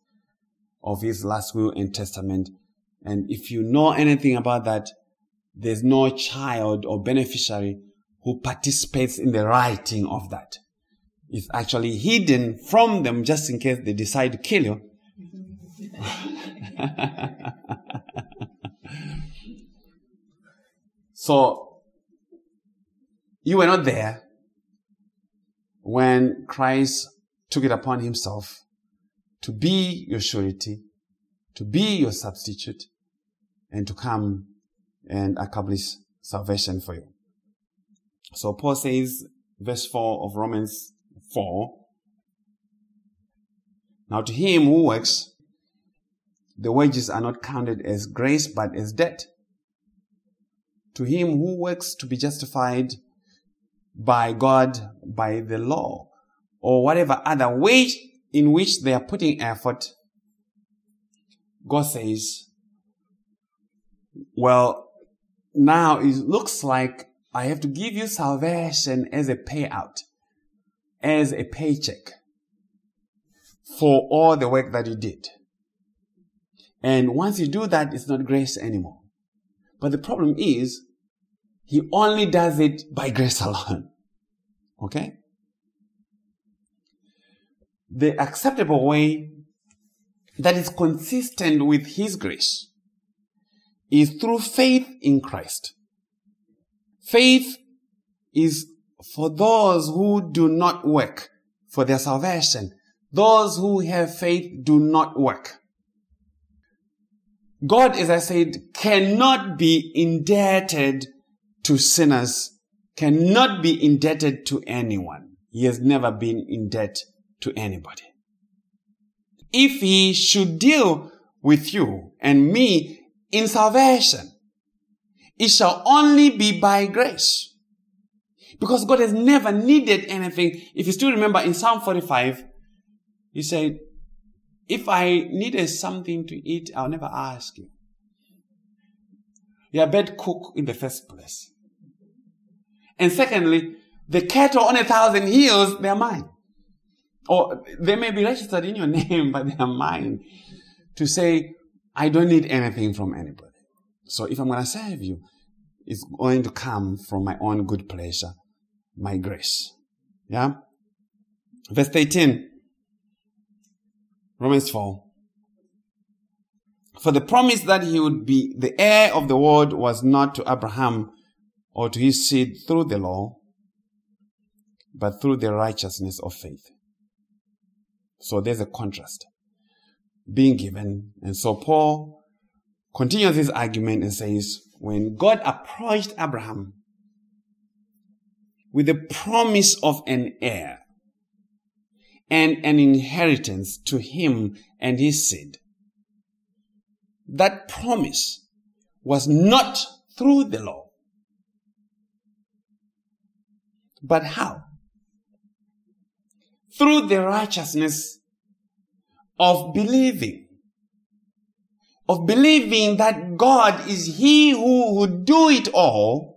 of his last will and testament. And if you know anything about that, there's no child or beneficiary who participates in the writing of that. It's actually hidden from them just in case they decide to kill you. [LAUGHS] So, you were not there when Christ took it upon himself to be your surety, to be your substitute, and to come and accomplish salvation for you. So Paul says, verse 4 of Romans 4, Now to him who works, the wages are not counted as grace but as debt. To him who works to be justified by God, by the law, or whatever other way in which they are putting effort, God says, well, now it looks like I have to give you salvation as a payout, as a paycheck for all the work that you did. And once you do that, it's not grace anymore. But the problem is, he only does it by grace alone. [LAUGHS] Okay? The acceptable way that is consistent with his grace is through faith in Christ. Faith is for those who do not work for their salvation. Those who have faith do not work. God, as I said, cannot be indebted to sinners, cannot be indebted to anyone. He has never been in debt to anybody. If he should deal with you and me in salvation, it shall only be by grace. Because God has never needed anything. If you still remember in Psalm 45, he said, if I needed something to eat, I'll never ask you. You're a bad cook in the first place. And secondly, the cattle on a thousand hills, they are mine. Or they may be registered in your [LAUGHS] name, but they are mine. To say, I don't need anything from anybody. So if I'm going to serve you, it's going to come from my own good pleasure, my grace. Yeah? Verse 18. Romans 4. For the promise that he would be the heir of the world was not to Abraham or to his seed through the law, but through the righteousness of faith. So there's a contrast being given. And so Paul continues his argument and says, when God approached Abraham with the promise of an heir and an inheritance to him and his seed, that promise was not through the law. But how? Through the righteousness of believing. Of believing that God is He who would do it all,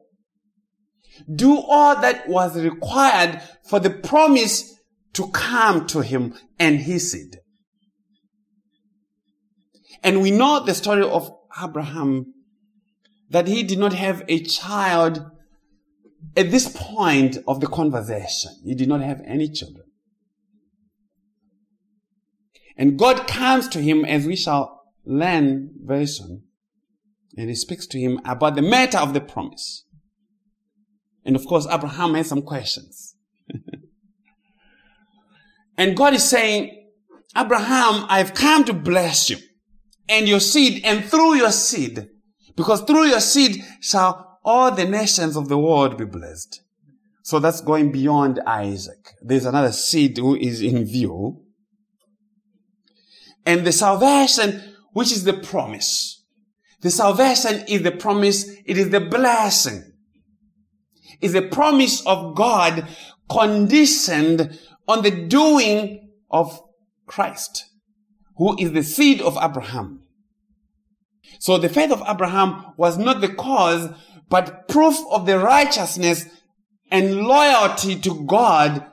do all that was required for the promise to come to Him and His seed. And we know the story of Abraham that he did not have a child at this point of the conversation. He did not have any children. And God comes to him as we shall learn very soon. And he speaks to him about the matter of the promise. And of course, Abraham has some questions. [LAUGHS] and God is saying, Abraham, I've come to bless you and your seed and through your seed, because through your seed shall all the nations of the world be blessed. So that's going beyond Isaac. There's another seed who is in view. And the salvation, which is the promise. The salvation is the promise. It is the blessing. It's a promise of God conditioned on the doing of Christ who is the seed of Abraham. So the faith of Abraham was not the cause, but proof of the righteousness and loyalty to God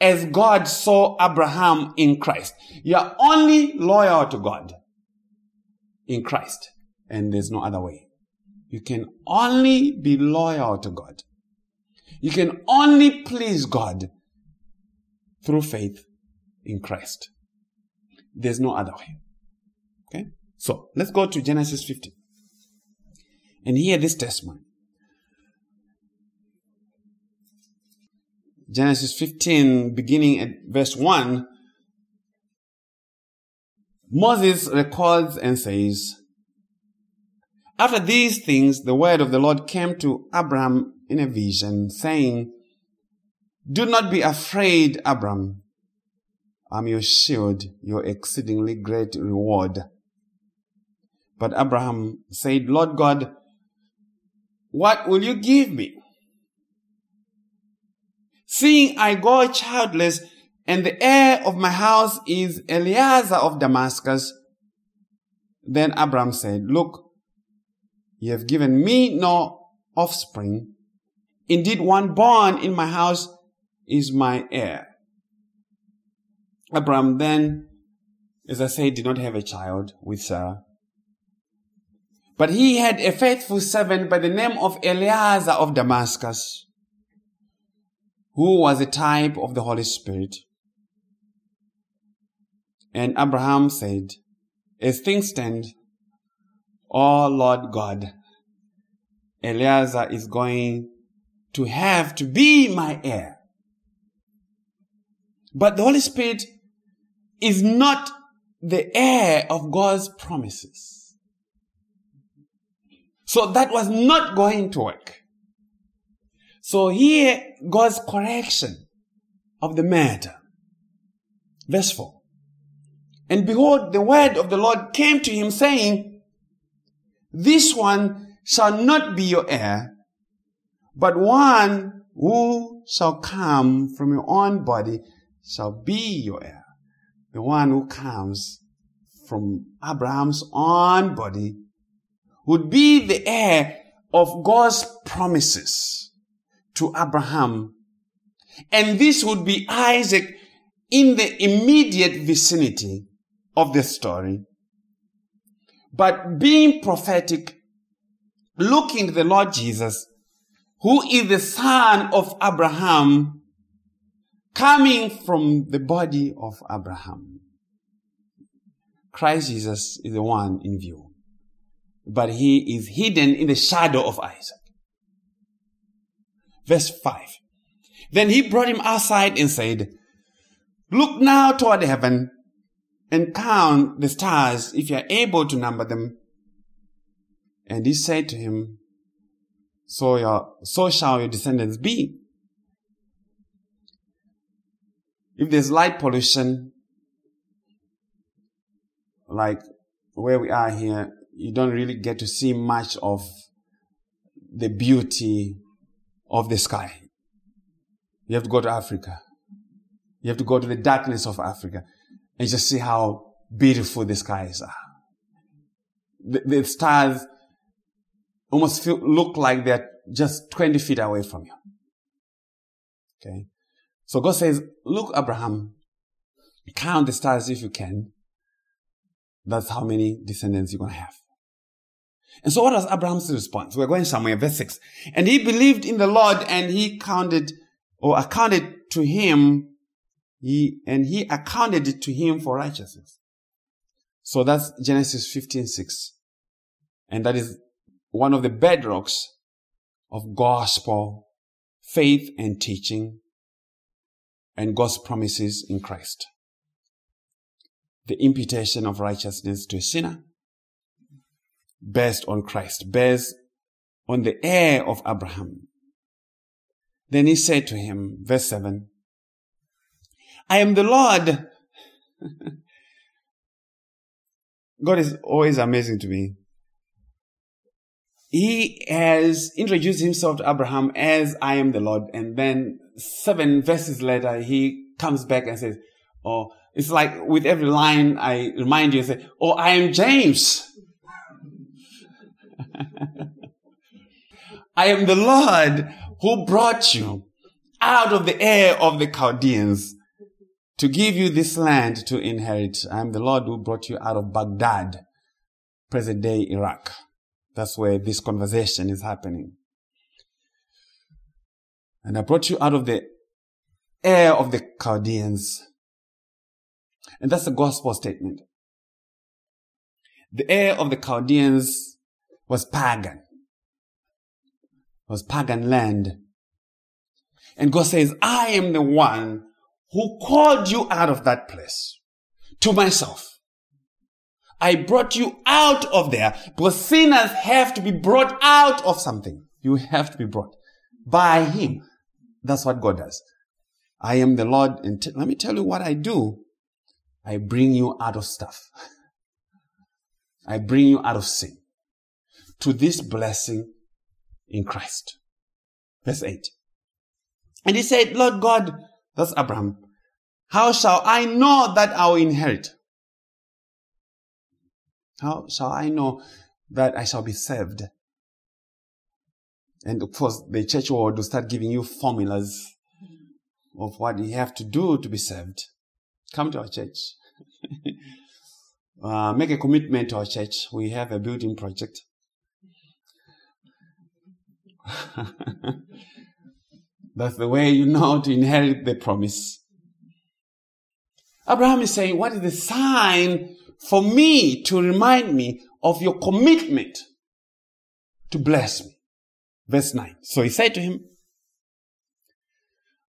as God saw Abraham in Christ. You're only loyal to God in Christ, and there's no other way. You can only be loyal to God. You can only please God through faith in Christ. There's no other way. Okay? So let's go to Genesis 15 and hear this testimony. Genesis 15, beginning at verse 1, Moses records and says, After these things, the word of the Lord came to Abraham in a vision, saying, Do not be afraid, Abram. I'm your shield, your exceedingly great reward. But Abraham said, Lord God, what will you give me? Seeing I go childless, and the heir of my house is Eliezer of Damascus. Then Abraham said, Look, you have given me no offspring. Indeed, one born in my house is my heir. Abraham then, as I said, did not have a child with Sarah. But he had a faithful servant by the name of Eliezer of Damascus, who was a type of the Holy Spirit. And Abraham said, As things stand, O Lord God, Eliezer is going to have to be my heir. But the Holy Spirit is not the heir of God's promises. So that was not going to work. So here, God's correction of the matter. Verse 4. And behold, the word of the Lord came to him saying, This one shall not be your heir, but one who shall come from your own body shall be your heir. The one who comes from Abraham's own body would be the heir of God's promises to Abraham. And this would be Isaac in the immediate vicinity of the story. But being prophetic, looking to the Lord Jesus, who is the son of Abraham, coming from the body of Abraham. Christ Jesus is the one in view, but he is hidden in the shadow of Isaac. Verse 5. Then he brought him outside and said, Look now toward heaven and count the stars if you are able to number them. And he said to him, so your, so shall your descendants be. If there's light pollution, like where we are here, you don't really get to see much of the beauty of the sky. You have to go to Africa. You have to go to the darkness of Africa and just see how beautiful the skies are. The, the stars almost feel, look like they're just 20 feet away from you. Okay. So God says, look, Abraham, count the stars if you can. That's how many descendants you're going to have. And so what was Abraham's response? We're going somewhere, verse 6. And he believed in the Lord and he counted or accounted to him he, and he accounted it to him for righteousness. So that's Genesis 15, 6. And that is one of the bedrocks of gospel, faith and teaching and God's promises in Christ. The imputation of righteousness to a sinner based on Christ, based on the heir of Abraham. Then he said to him, verse 7, I am the Lord. [LAUGHS] God is always amazing to me. He has introduced himself to Abraham as I am the Lord. And then seven verses later, he comes back and says, Oh, it's like with every line I remind you and say, Oh, I am James. [LAUGHS] I am the Lord who brought you out of the Ur of the Chaldeans to give you this land to inherit. I am the Lord who brought you out of Baghdad, present day Iraq. That's where this conversation is happening. And I brought you out of the Ur of the Chaldeans. And that's the gospel statement. The Ur of the Chaldeans was pagan. It was pagan land. And God says, I am the one who called you out of that place to myself. I brought you out of there because sinners have to be brought out of something. You have to be brought by Him. That's what God does. I am the Lord and t- let me tell you what I do. I bring you out of stuff. I bring you out of sin to this blessing in Christ. Verse 8. And he said, Lord God, that's Abraham. How shall I know that I will inherit? How shall I know that I shall be saved? And of course, the church world will start giving you formulas of what you have to do to be saved. Come to our church. [LAUGHS] uh, make a commitment to our church. We have a building project. [LAUGHS] That's the way you know to inherit the promise. Abraham is saying, what is the sign for me to remind me of your commitment to bless me? Verse 9. So he said to him,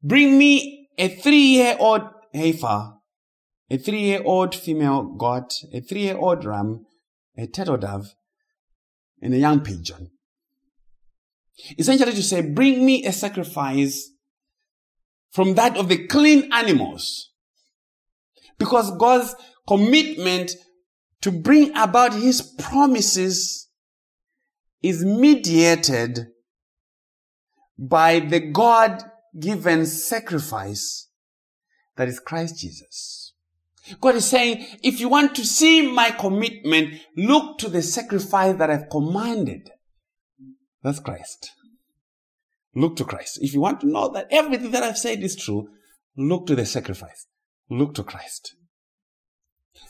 bring me a three-year-old heifer, a three-year-old female goat, a three-year-old ram, a turtle dove, and a young pigeon. Essentially to say, bring me a sacrifice from that of the clean animals. Because God's commitment to bring about his promises is mediated by the God given sacrifice that is Christ Jesus. God is saying, if you want to see my commitment, look to the sacrifice that I've commanded. That's Christ. Look to Christ. If you want to know that everything that I've said is true, look to the sacrifice. Look to Christ.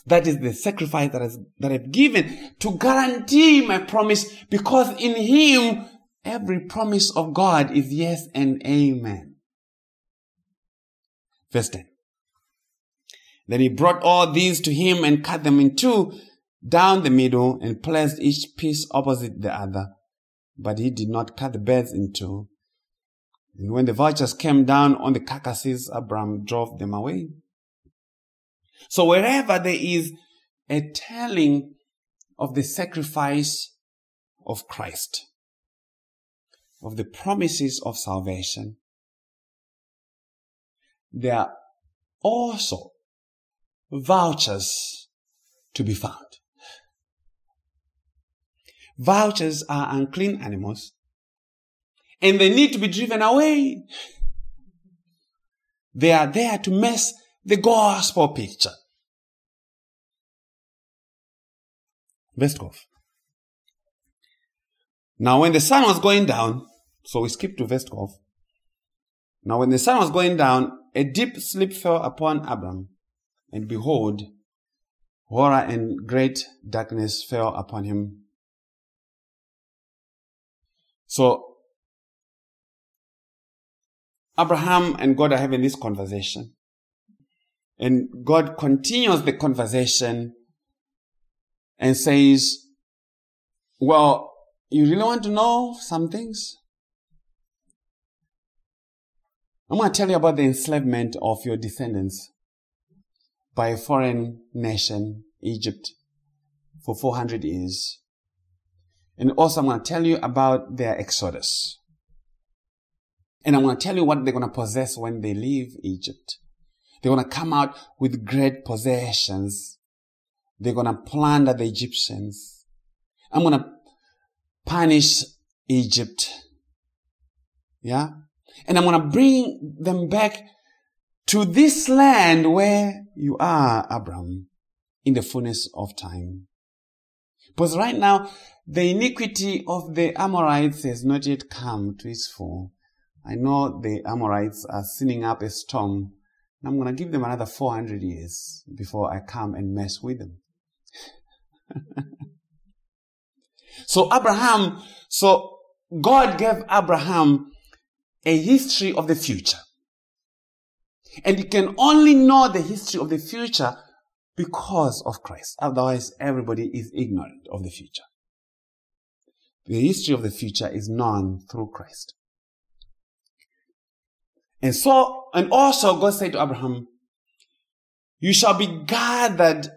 That is the sacrifice that, I've given to guarantee my promise because in Him, every promise of God is yes and amen. Verse 10. Then he brought all these to him and cut them in two down the middle and placed each piece opposite the other. But he did not cut the birds in two. And when the vultures came down on the carcasses, Abraham drove them away. So wherever there is a telling of the sacrifice of Christ, of the promises of salvation, there are also vouchers to be found. Vouchers are unclean animals and they need to be driven away. They are there to mess the gospel picture. Verse 12. Now when the sun was going down, so we skip to 12. Now when the sun was going down, a deep sleep fell upon Abram, and behold, horror and great darkness fell upon him. So Abraham and God are having this conversation. And God continues the conversation and says, well, you really want to know some things? I'm going to tell you about the enslavement of your descendants by a foreign nation, Egypt, for 400 years. And also I'm going to tell you about their exodus. And I'm going to tell you what they're going to possess when they leave Egypt. They're going to come out with great possessions. They're going to plunder the Egyptians. I'm going to punish Egypt. Yeah? And I'm going to bring them back to this land where you are, Abram, in the fullness of time. Because right now, the iniquity of the Amorites has not yet come to its full. I know the Amorites are sending up a storm I'm going to give them another 400 years before I come and mess with them. [LAUGHS] so Abraham, so God gave Abraham a history of the future. And you can only know the history of the future because of Christ. Otherwise, everybody is ignorant of the future. The history of the future is known through Christ. And so, and also God said to Abraham, you shall be gathered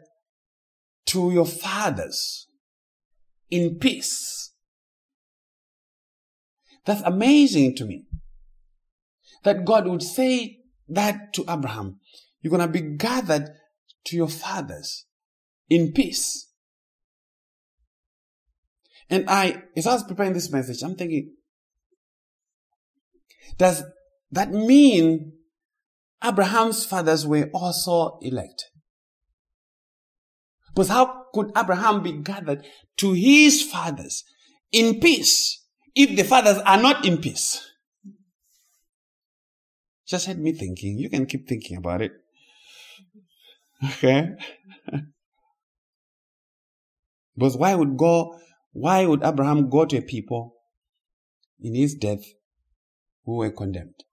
to your fathers in peace. That's amazing to me. That God would say that to Abraham. You're going to be gathered to your fathers in peace. And I, as I was preparing this message, I'm thinking, does that mean Abraham's fathers were also elected. But how could Abraham be gathered to his fathers in peace if the fathers are not in peace? Just had me thinking. You can keep thinking about it. Okay? [LAUGHS] but why would go, why would Abraham go to a people in his death who were condemned?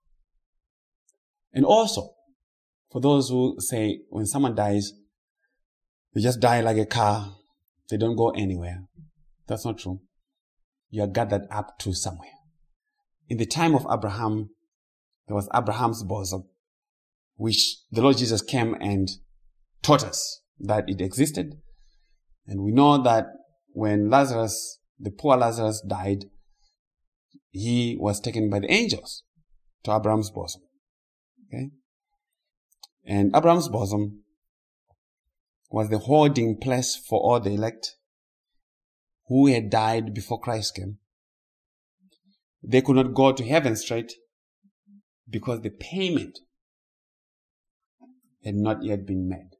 And also, for those who say when someone dies, they just die like a car, they don't go anywhere. That's not true. You are gathered up to somewhere. In the time of Abraham, there was Abraham's bosom, which the Lord Jesus came and taught us that it existed. And we know that when Lazarus, the poor Lazarus died, he was taken by the angels to Abraham's bosom. Okay? And Abraham's bosom was the holding place for all the elect who had died before Christ came. They could not go to heaven straight because the payment had not yet been made.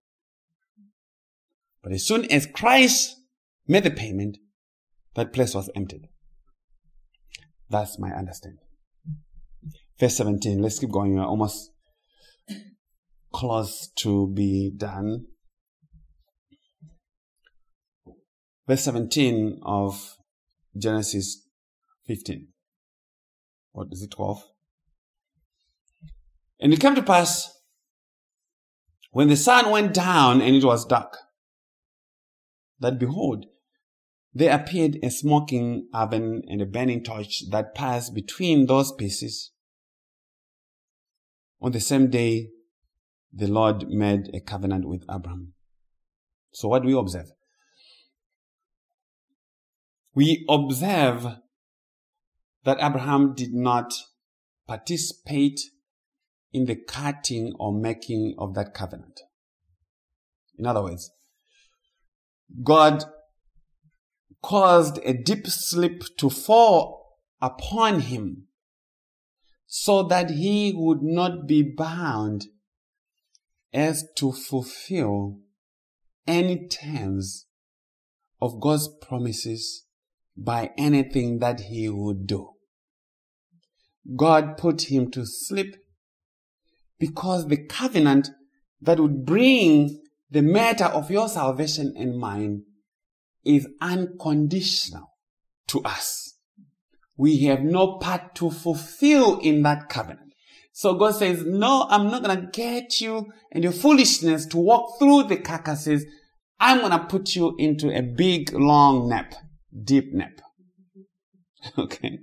But as soon as Christ made the payment, that place was emptied. That's my understanding. Verse 17. Let's keep going. We're almost close to be done. Verse 17 of Genesis 15. What is it, 12? And it came to pass when the sun went down and it was dark, that behold, there appeared a smoking oven and a burning torch that passed between those pieces. On the same day, the Lord made a covenant with Abraham. So what do we observe? We observe that Abraham did not participate in the cutting or making of that covenant. In other words, God caused a deep sleep to fall upon him so that he would not be bound as to fulfill any terms of God's promises by anything that he would do. God put him to sleep because the covenant that would bring the matter of your salvation and mine is unconditional to us. We have no part to fulfill in that covenant. So God says, no, I'm not going to get you and your foolishness to walk through the carcasses. I'm going to put you into a big, long nap, deep nap. [LAUGHS] okay.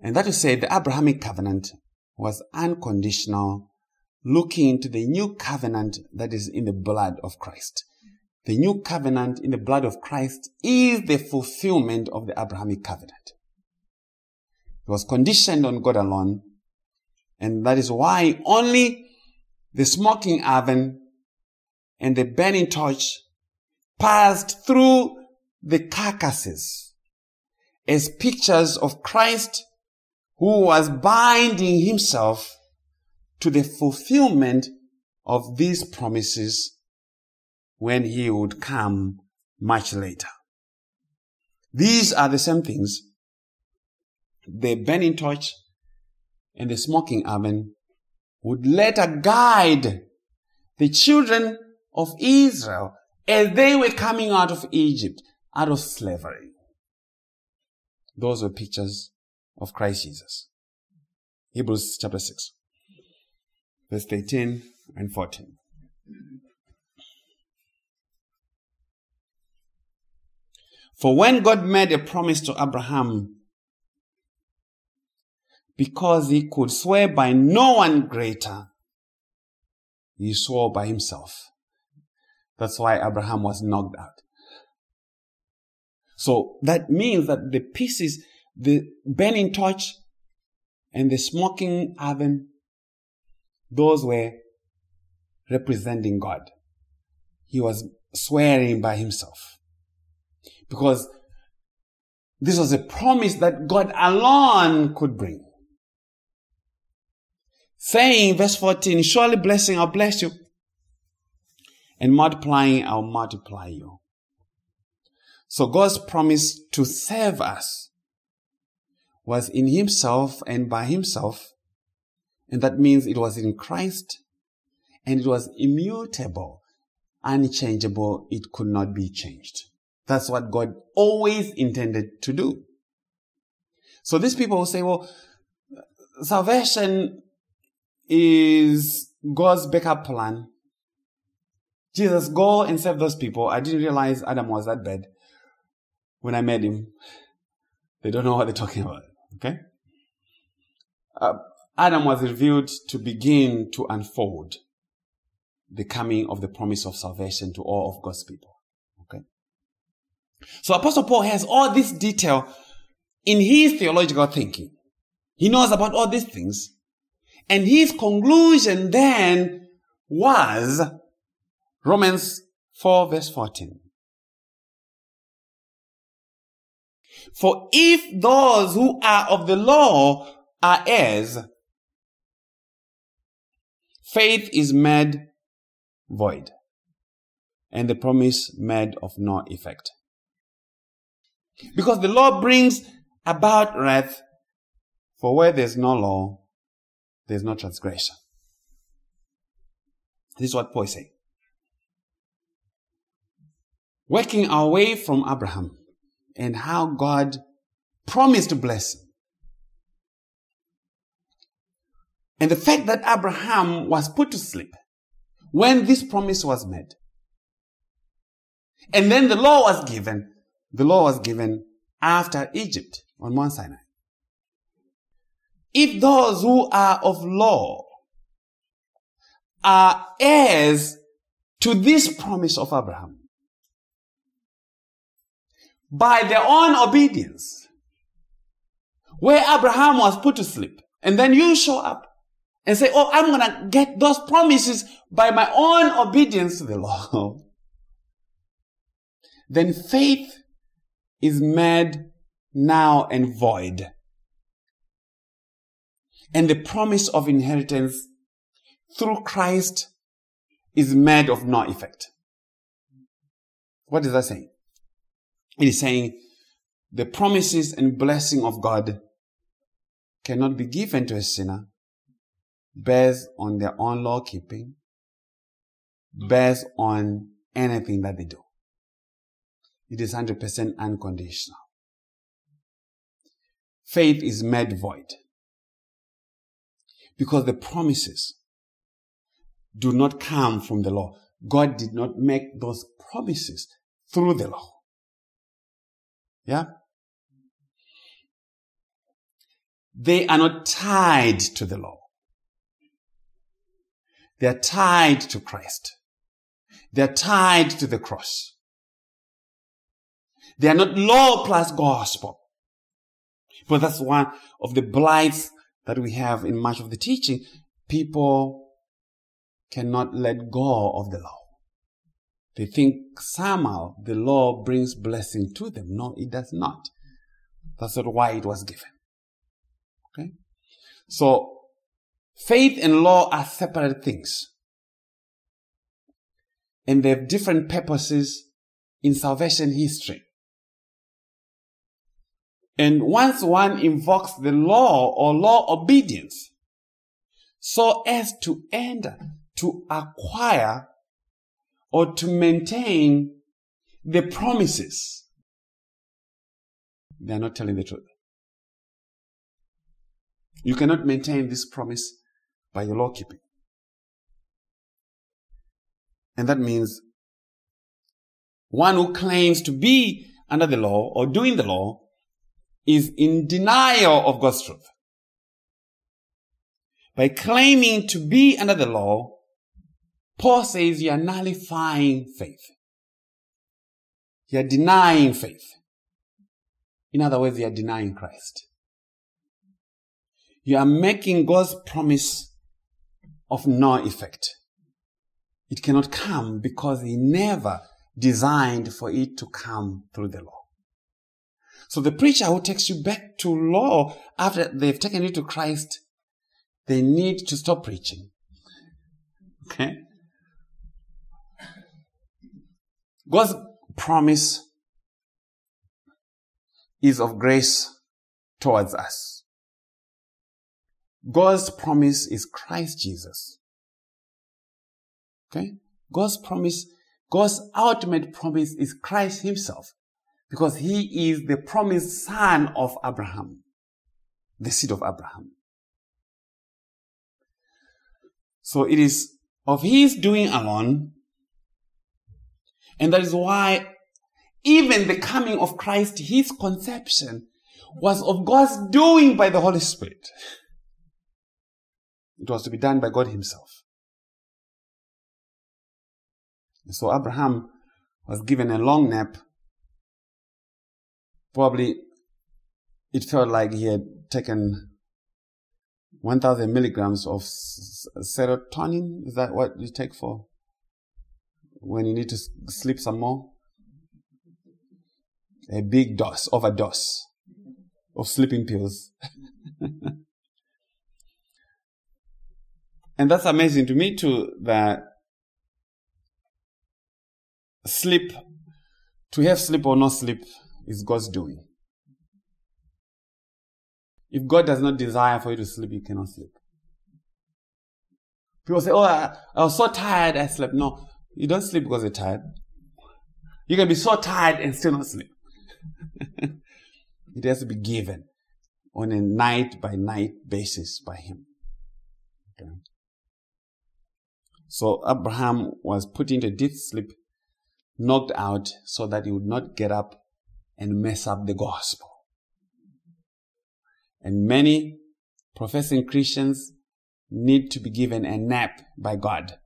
And that is say the Abrahamic covenant was unconditional looking into the new covenant that is in the blood of Christ. The new covenant in the blood of Christ is the fulfillment of the Abrahamic covenant. It was conditioned on God alone. And that is why only the smoking oven and the burning torch passed through the carcasses as pictures of Christ who was binding himself to the fulfillment of these promises when he would come much later. These are the same things. The burning torch and the smoking oven would later guide the children of Israel as they were coming out of Egypt, out of slavery. Those were pictures of Christ Jesus. Hebrews chapter 6 verse 13 and 14. For when God made a promise to Abraham, because he could swear by no one greater, he swore by himself. That's why Abraham was knocked out. So that means that the pieces, the burning torch and the smoking oven those were representing God. He was swearing by himself. Because this was a promise that God alone could bring. Saying, verse 14, surely blessing, I'll bless you. And multiplying, I'll multiply you. So God's promise to save us was in himself and by himself and that means it was in Christ and it was immutable, unchangeable. It could not be changed. That's what God always intended to do. So these people will say, well, salvation is God's backup plan. Jesus, go and save those people. I didn't realize Adam was that bad when I met him. They don't know what they're talking about. Okay? Uh, Adam was revealed to begin to unfold the coming of the promise of salvation to all of God's people. Okay. So Apostle Paul has all this detail in his theological thinking. He knows about all these things. And his conclusion then was Romans 4 verse 14. For if those who are of the law are heirs, faith is made void and the promise made of no effect. Because the law brings about wrath, for where there's no law, there's no transgression. This is what Paul is saying. Working our way from Abraham and how God promised to bless him. And the fact that Abraham was put to sleep when this promise was made. And then the law was given. The law was given after Egypt on Mount Sinai. If those who are of law are heirs to this promise of Abraham by their own obedience, where Abraham was put to sleep, and then you show up and say, Oh, I'm going to get those promises by my own obedience to the law. [LAUGHS] then faith is made now and void. And the promise of inheritance through Christ is made of no effect. What is that saying? It is saying the promises and blessing of God cannot be given to a sinner based on their own law keeping, based on anything that they do. It is 100% unconditional. Faith is made void because the promises do not come from the law. God did not make those promises through the law. Yeah? They are not tied to the law. They are tied to Christ. They are tied to the cross. They are not law plus gospel. But that's one of the blights that we have in much of the teaching. People cannot let go of the law. They think somehow the law brings blessing to them. No, it does not. That's not why it was given. Okay? So Faith and law are separate things. And they have different purposes in salvation history. And once one invokes the law or law obedience, so as to enter, to acquire, or to maintain the promises, they are not telling the truth. You cannot maintain this promise by your law keeping. And that means one who claims to be under the law or doing the law is in denial of God's truth. By claiming to be under the law, Paul says you are nullifying faith. You are denying faith. In other words, you are denying Christ. You are making God's promise of no effect. It cannot come because he never designed for it to come through the law. So the preacher who takes you back to law after they've taken you to Christ, they need to stop preaching. Okay? God's promise is of grace towards us. God's promise is Christ Jesus. Okay? God's promise, God's ultimate promise is Christ himself because he is the promised son of Abraham, the seed of Abraham. So it is of his doing alone. And that is why even the coming of Christ, his conception was of God's doing by the Holy Spirit. It was to be done by God Himself. And so Abraham was given a long nap. Probably it felt like he had taken 1000 milligrams of serotonin. Is that what you take for when you need to sleep some more? a big dose, overdose of sleeping pills. [LAUGHS] and that's amazing to me too, that sleep, to have sleep or not sleep is God's doing. If God does not desire for you to sleep, you cannot sleep. People say, Oh, I, I was so tired, I slept. No, you don't sleep because you're tired. You can be so tired and still not sleep. [LAUGHS] it has to be given on a night by night basis by Him. Okay. So Abraham was put into deep sleep, knocked out so that he would not get up and mess up the gospel. And many professing Christians need to be given a nap by God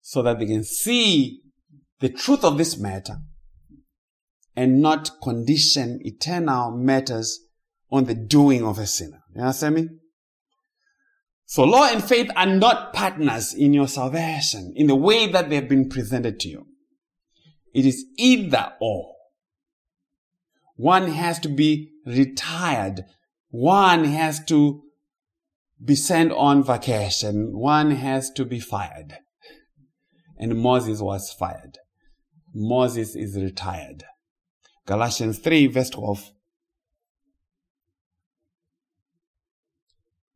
so that they can see the truth of this matter and not condition eternal matters on the doing of a sinner. You understand me? So law and faith are not partners in your salvation in the way that they've been presented to you. It is either or. One has to be retired. One has to be sent on vacation. One has to be fired. And Moses was fired. Moses is retired. Galatians 3 verse 12.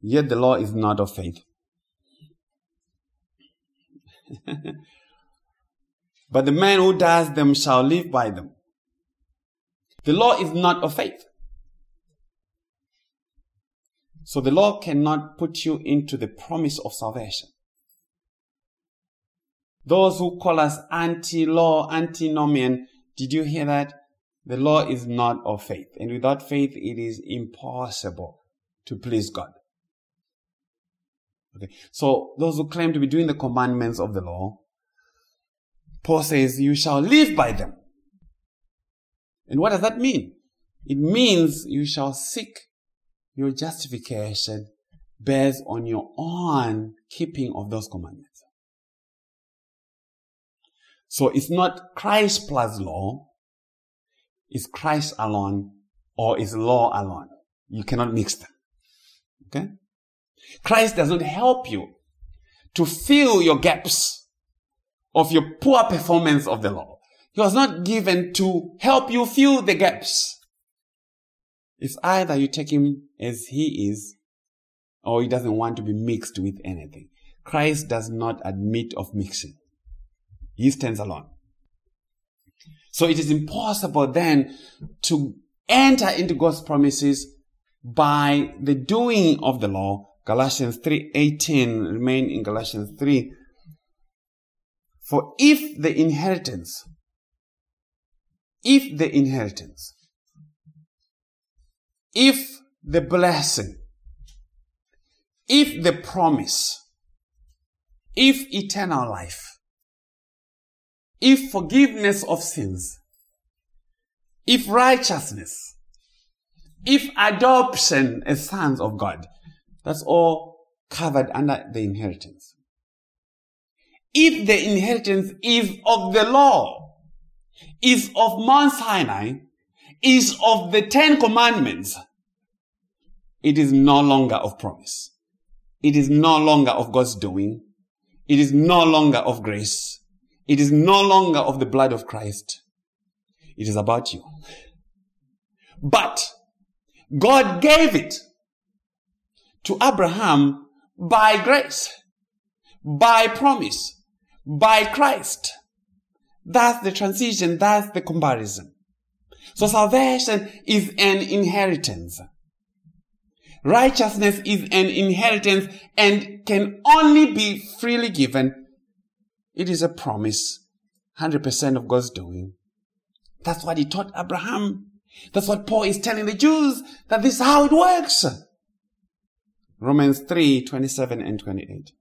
Yet the law is not of faith. [LAUGHS] but the man who does them shall live by them. The law is not of faith. So the law cannot put you into the promise of salvation. Those who call us anti-law, antinomian, did you hear that? The law is not of faith. And without faith, it is impossible to please God. Okay. So those who claim to be doing the commandments of the law, Paul says, you shall live by them. And what does that mean? It means you shall seek your justification based on your own keeping of those commandments. So it's not Christ plus law, it's Christ alone or it's law alone. You cannot mix them. Okay? Christ does not help you to fill your gaps of your poor performance of the law. He was not given to help you fill the gaps. It's either you take him as he is, or he doesn't want to be mixed with anything. Christ does not admit of mixing. He stands alone. So it is impossible then to enter into God's promises by the doing of the law. Galatians 3:18 remain in Galatians 3 for if the inheritance if the inheritance if the blessing, if the promise, if eternal life, if forgiveness of sins, if righteousness, if adoption as sons of God, that's all covered under the inheritance. If the inheritance is of the law, is of Mount Sinai, is of the Ten Commandments, it is no longer of promise. It is no longer of God's doing. It is no longer of grace. It is no longer of the blood of Christ. It is about you. But God gave it to Abraham by grace, by promise, by Christ. That's the transition. That's the comparison. So salvation is an inheritance. Righteousness is an inheritance and can only be freely given. It is a promise. 100% of God's doing. That's what he taught Abraham. That's what Paul is telling the Jews, that this is how it works. Romans 3, 27 and 28.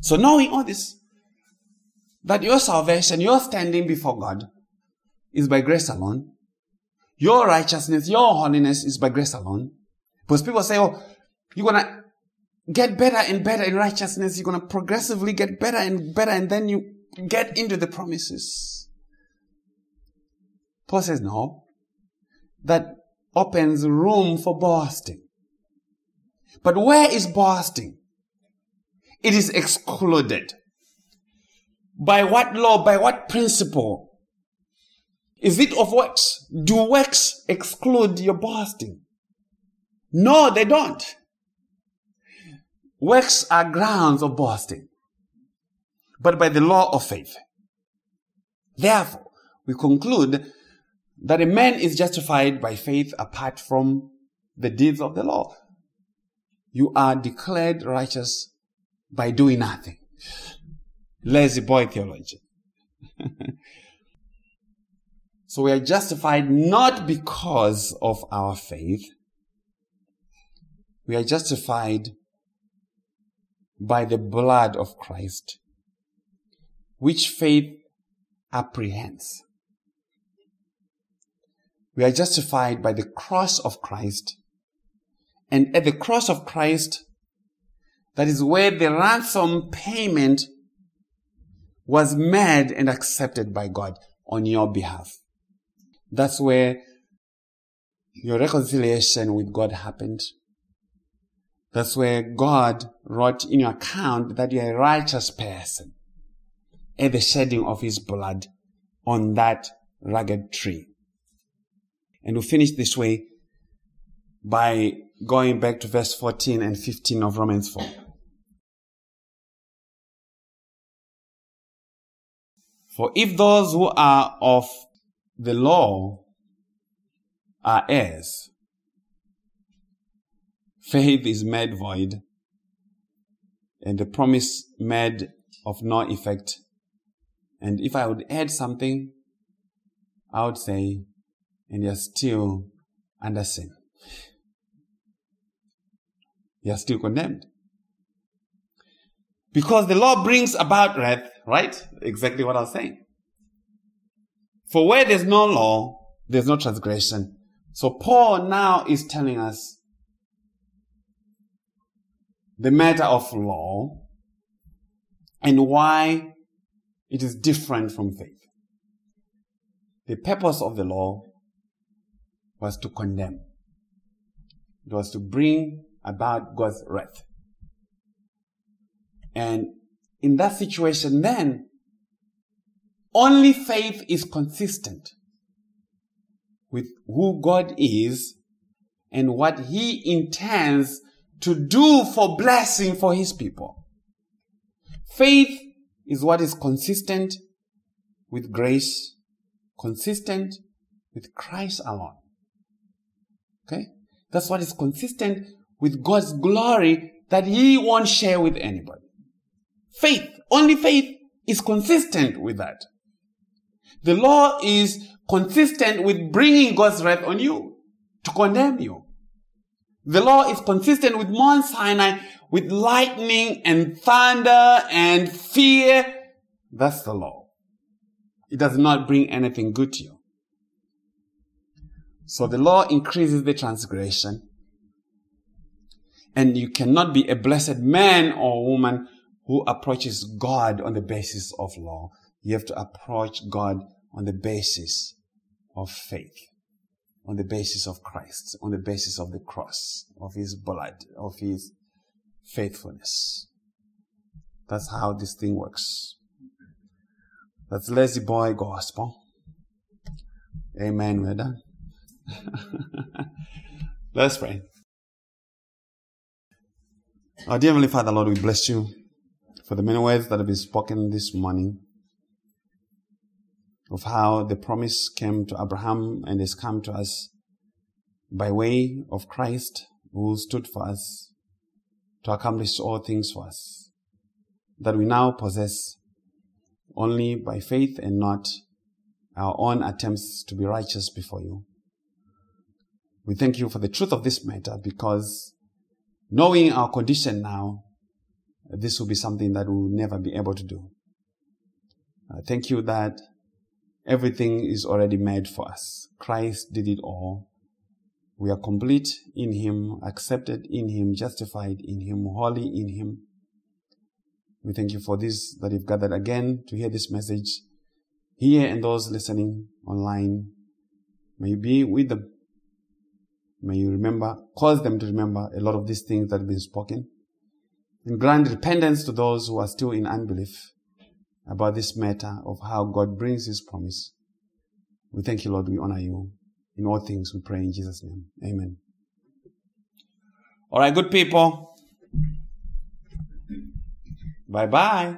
So knowing all this, that your salvation, your standing before God is by grace alone. Your righteousness, your holiness is by grace alone. Because people say, oh, you're gonna get better and better in righteousness. You're gonna progressively get better and better and then you get into the promises. Paul says no. That opens room for boasting. But where is boasting? It is excluded. By what law? By what principle? Is it of works? Do works exclude your boasting? No, they don't. Works are grounds of boasting, but by the law of faith. Therefore, we conclude that a man is justified by faith apart from the deeds of the law. You are declared righteous by doing nothing. Lazy boy theology. [LAUGHS] so we are justified not because of our faith. We are justified by the blood of Christ, which faith apprehends. We are justified by the cross of Christ. And at the cross of Christ, that is where the ransom payment was made and accepted by God on your behalf. That's where your reconciliation with God happened. That's where God wrote in your account that you're a righteous person at the shedding of his blood on that rugged tree. And we finish this way by going back to verse 14 and 15 of Romans 4. For if those who are of the law are heirs, faith is made void, and the promise made of no effect. And if I would add something, I would say, and you're still under sin. You're still condemned. Because the law brings about wrath, right? Exactly what I was saying. For where there's no law, there's no transgression. So Paul now is telling us the matter of law and why it is different from faith. The purpose of the law was to condemn. It was to bring about God's wrath. And in that situation, then, only faith is consistent with who God is and what He intends to do for blessing for his people. Faith is what is consistent with grace, consistent with Christ alone. Okay? That's what is consistent with God's glory that he won't share with anybody. Faith, only faith is consistent with that. The law is consistent with bringing God's wrath on you to condemn you. The law is consistent with Mount Sinai, with lightning and thunder and fear. That's the law. It does not bring anything good to you. So the law increases the transgression. And you cannot be a blessed man or woman who approaches God on the basis of law. You have to approach God on the basis of faith on the basis of Christ, on the basis of the cross, of his blood, of his faithfulness. That's how this thing works. That's lazy boy gospel. Amen. We're done. [LAUGHS] Let's pray. Our dear Heavenly Father, Lord, we bless you for the many words that have been spoken this morning of how the promise came to Abraham and has come to us by way of Christ who stood for us to accomplish all things for us that we now possess only by faith and not our own attempts to be righteous before you. We thank you for the truth of this matter because knowing our condition now, this will be something that we will never be able to do. Uh, thank you that Everything is already made for us. Christ did it all. We are complete in Him, accepted in Him, justified in Him, holy in Him. We thank you for this, that you've gathered again to hear this message here and those listening online. May you be with them. May you remember, cause them to remember a lot of these things that have been spoken. And grant repentance to those who are still in unbelief about this matter of how God brings His promise. We thank you, Lord. We honor you. In all things, we pray in Jesus' name. Amen. All right, good people. Bye bye.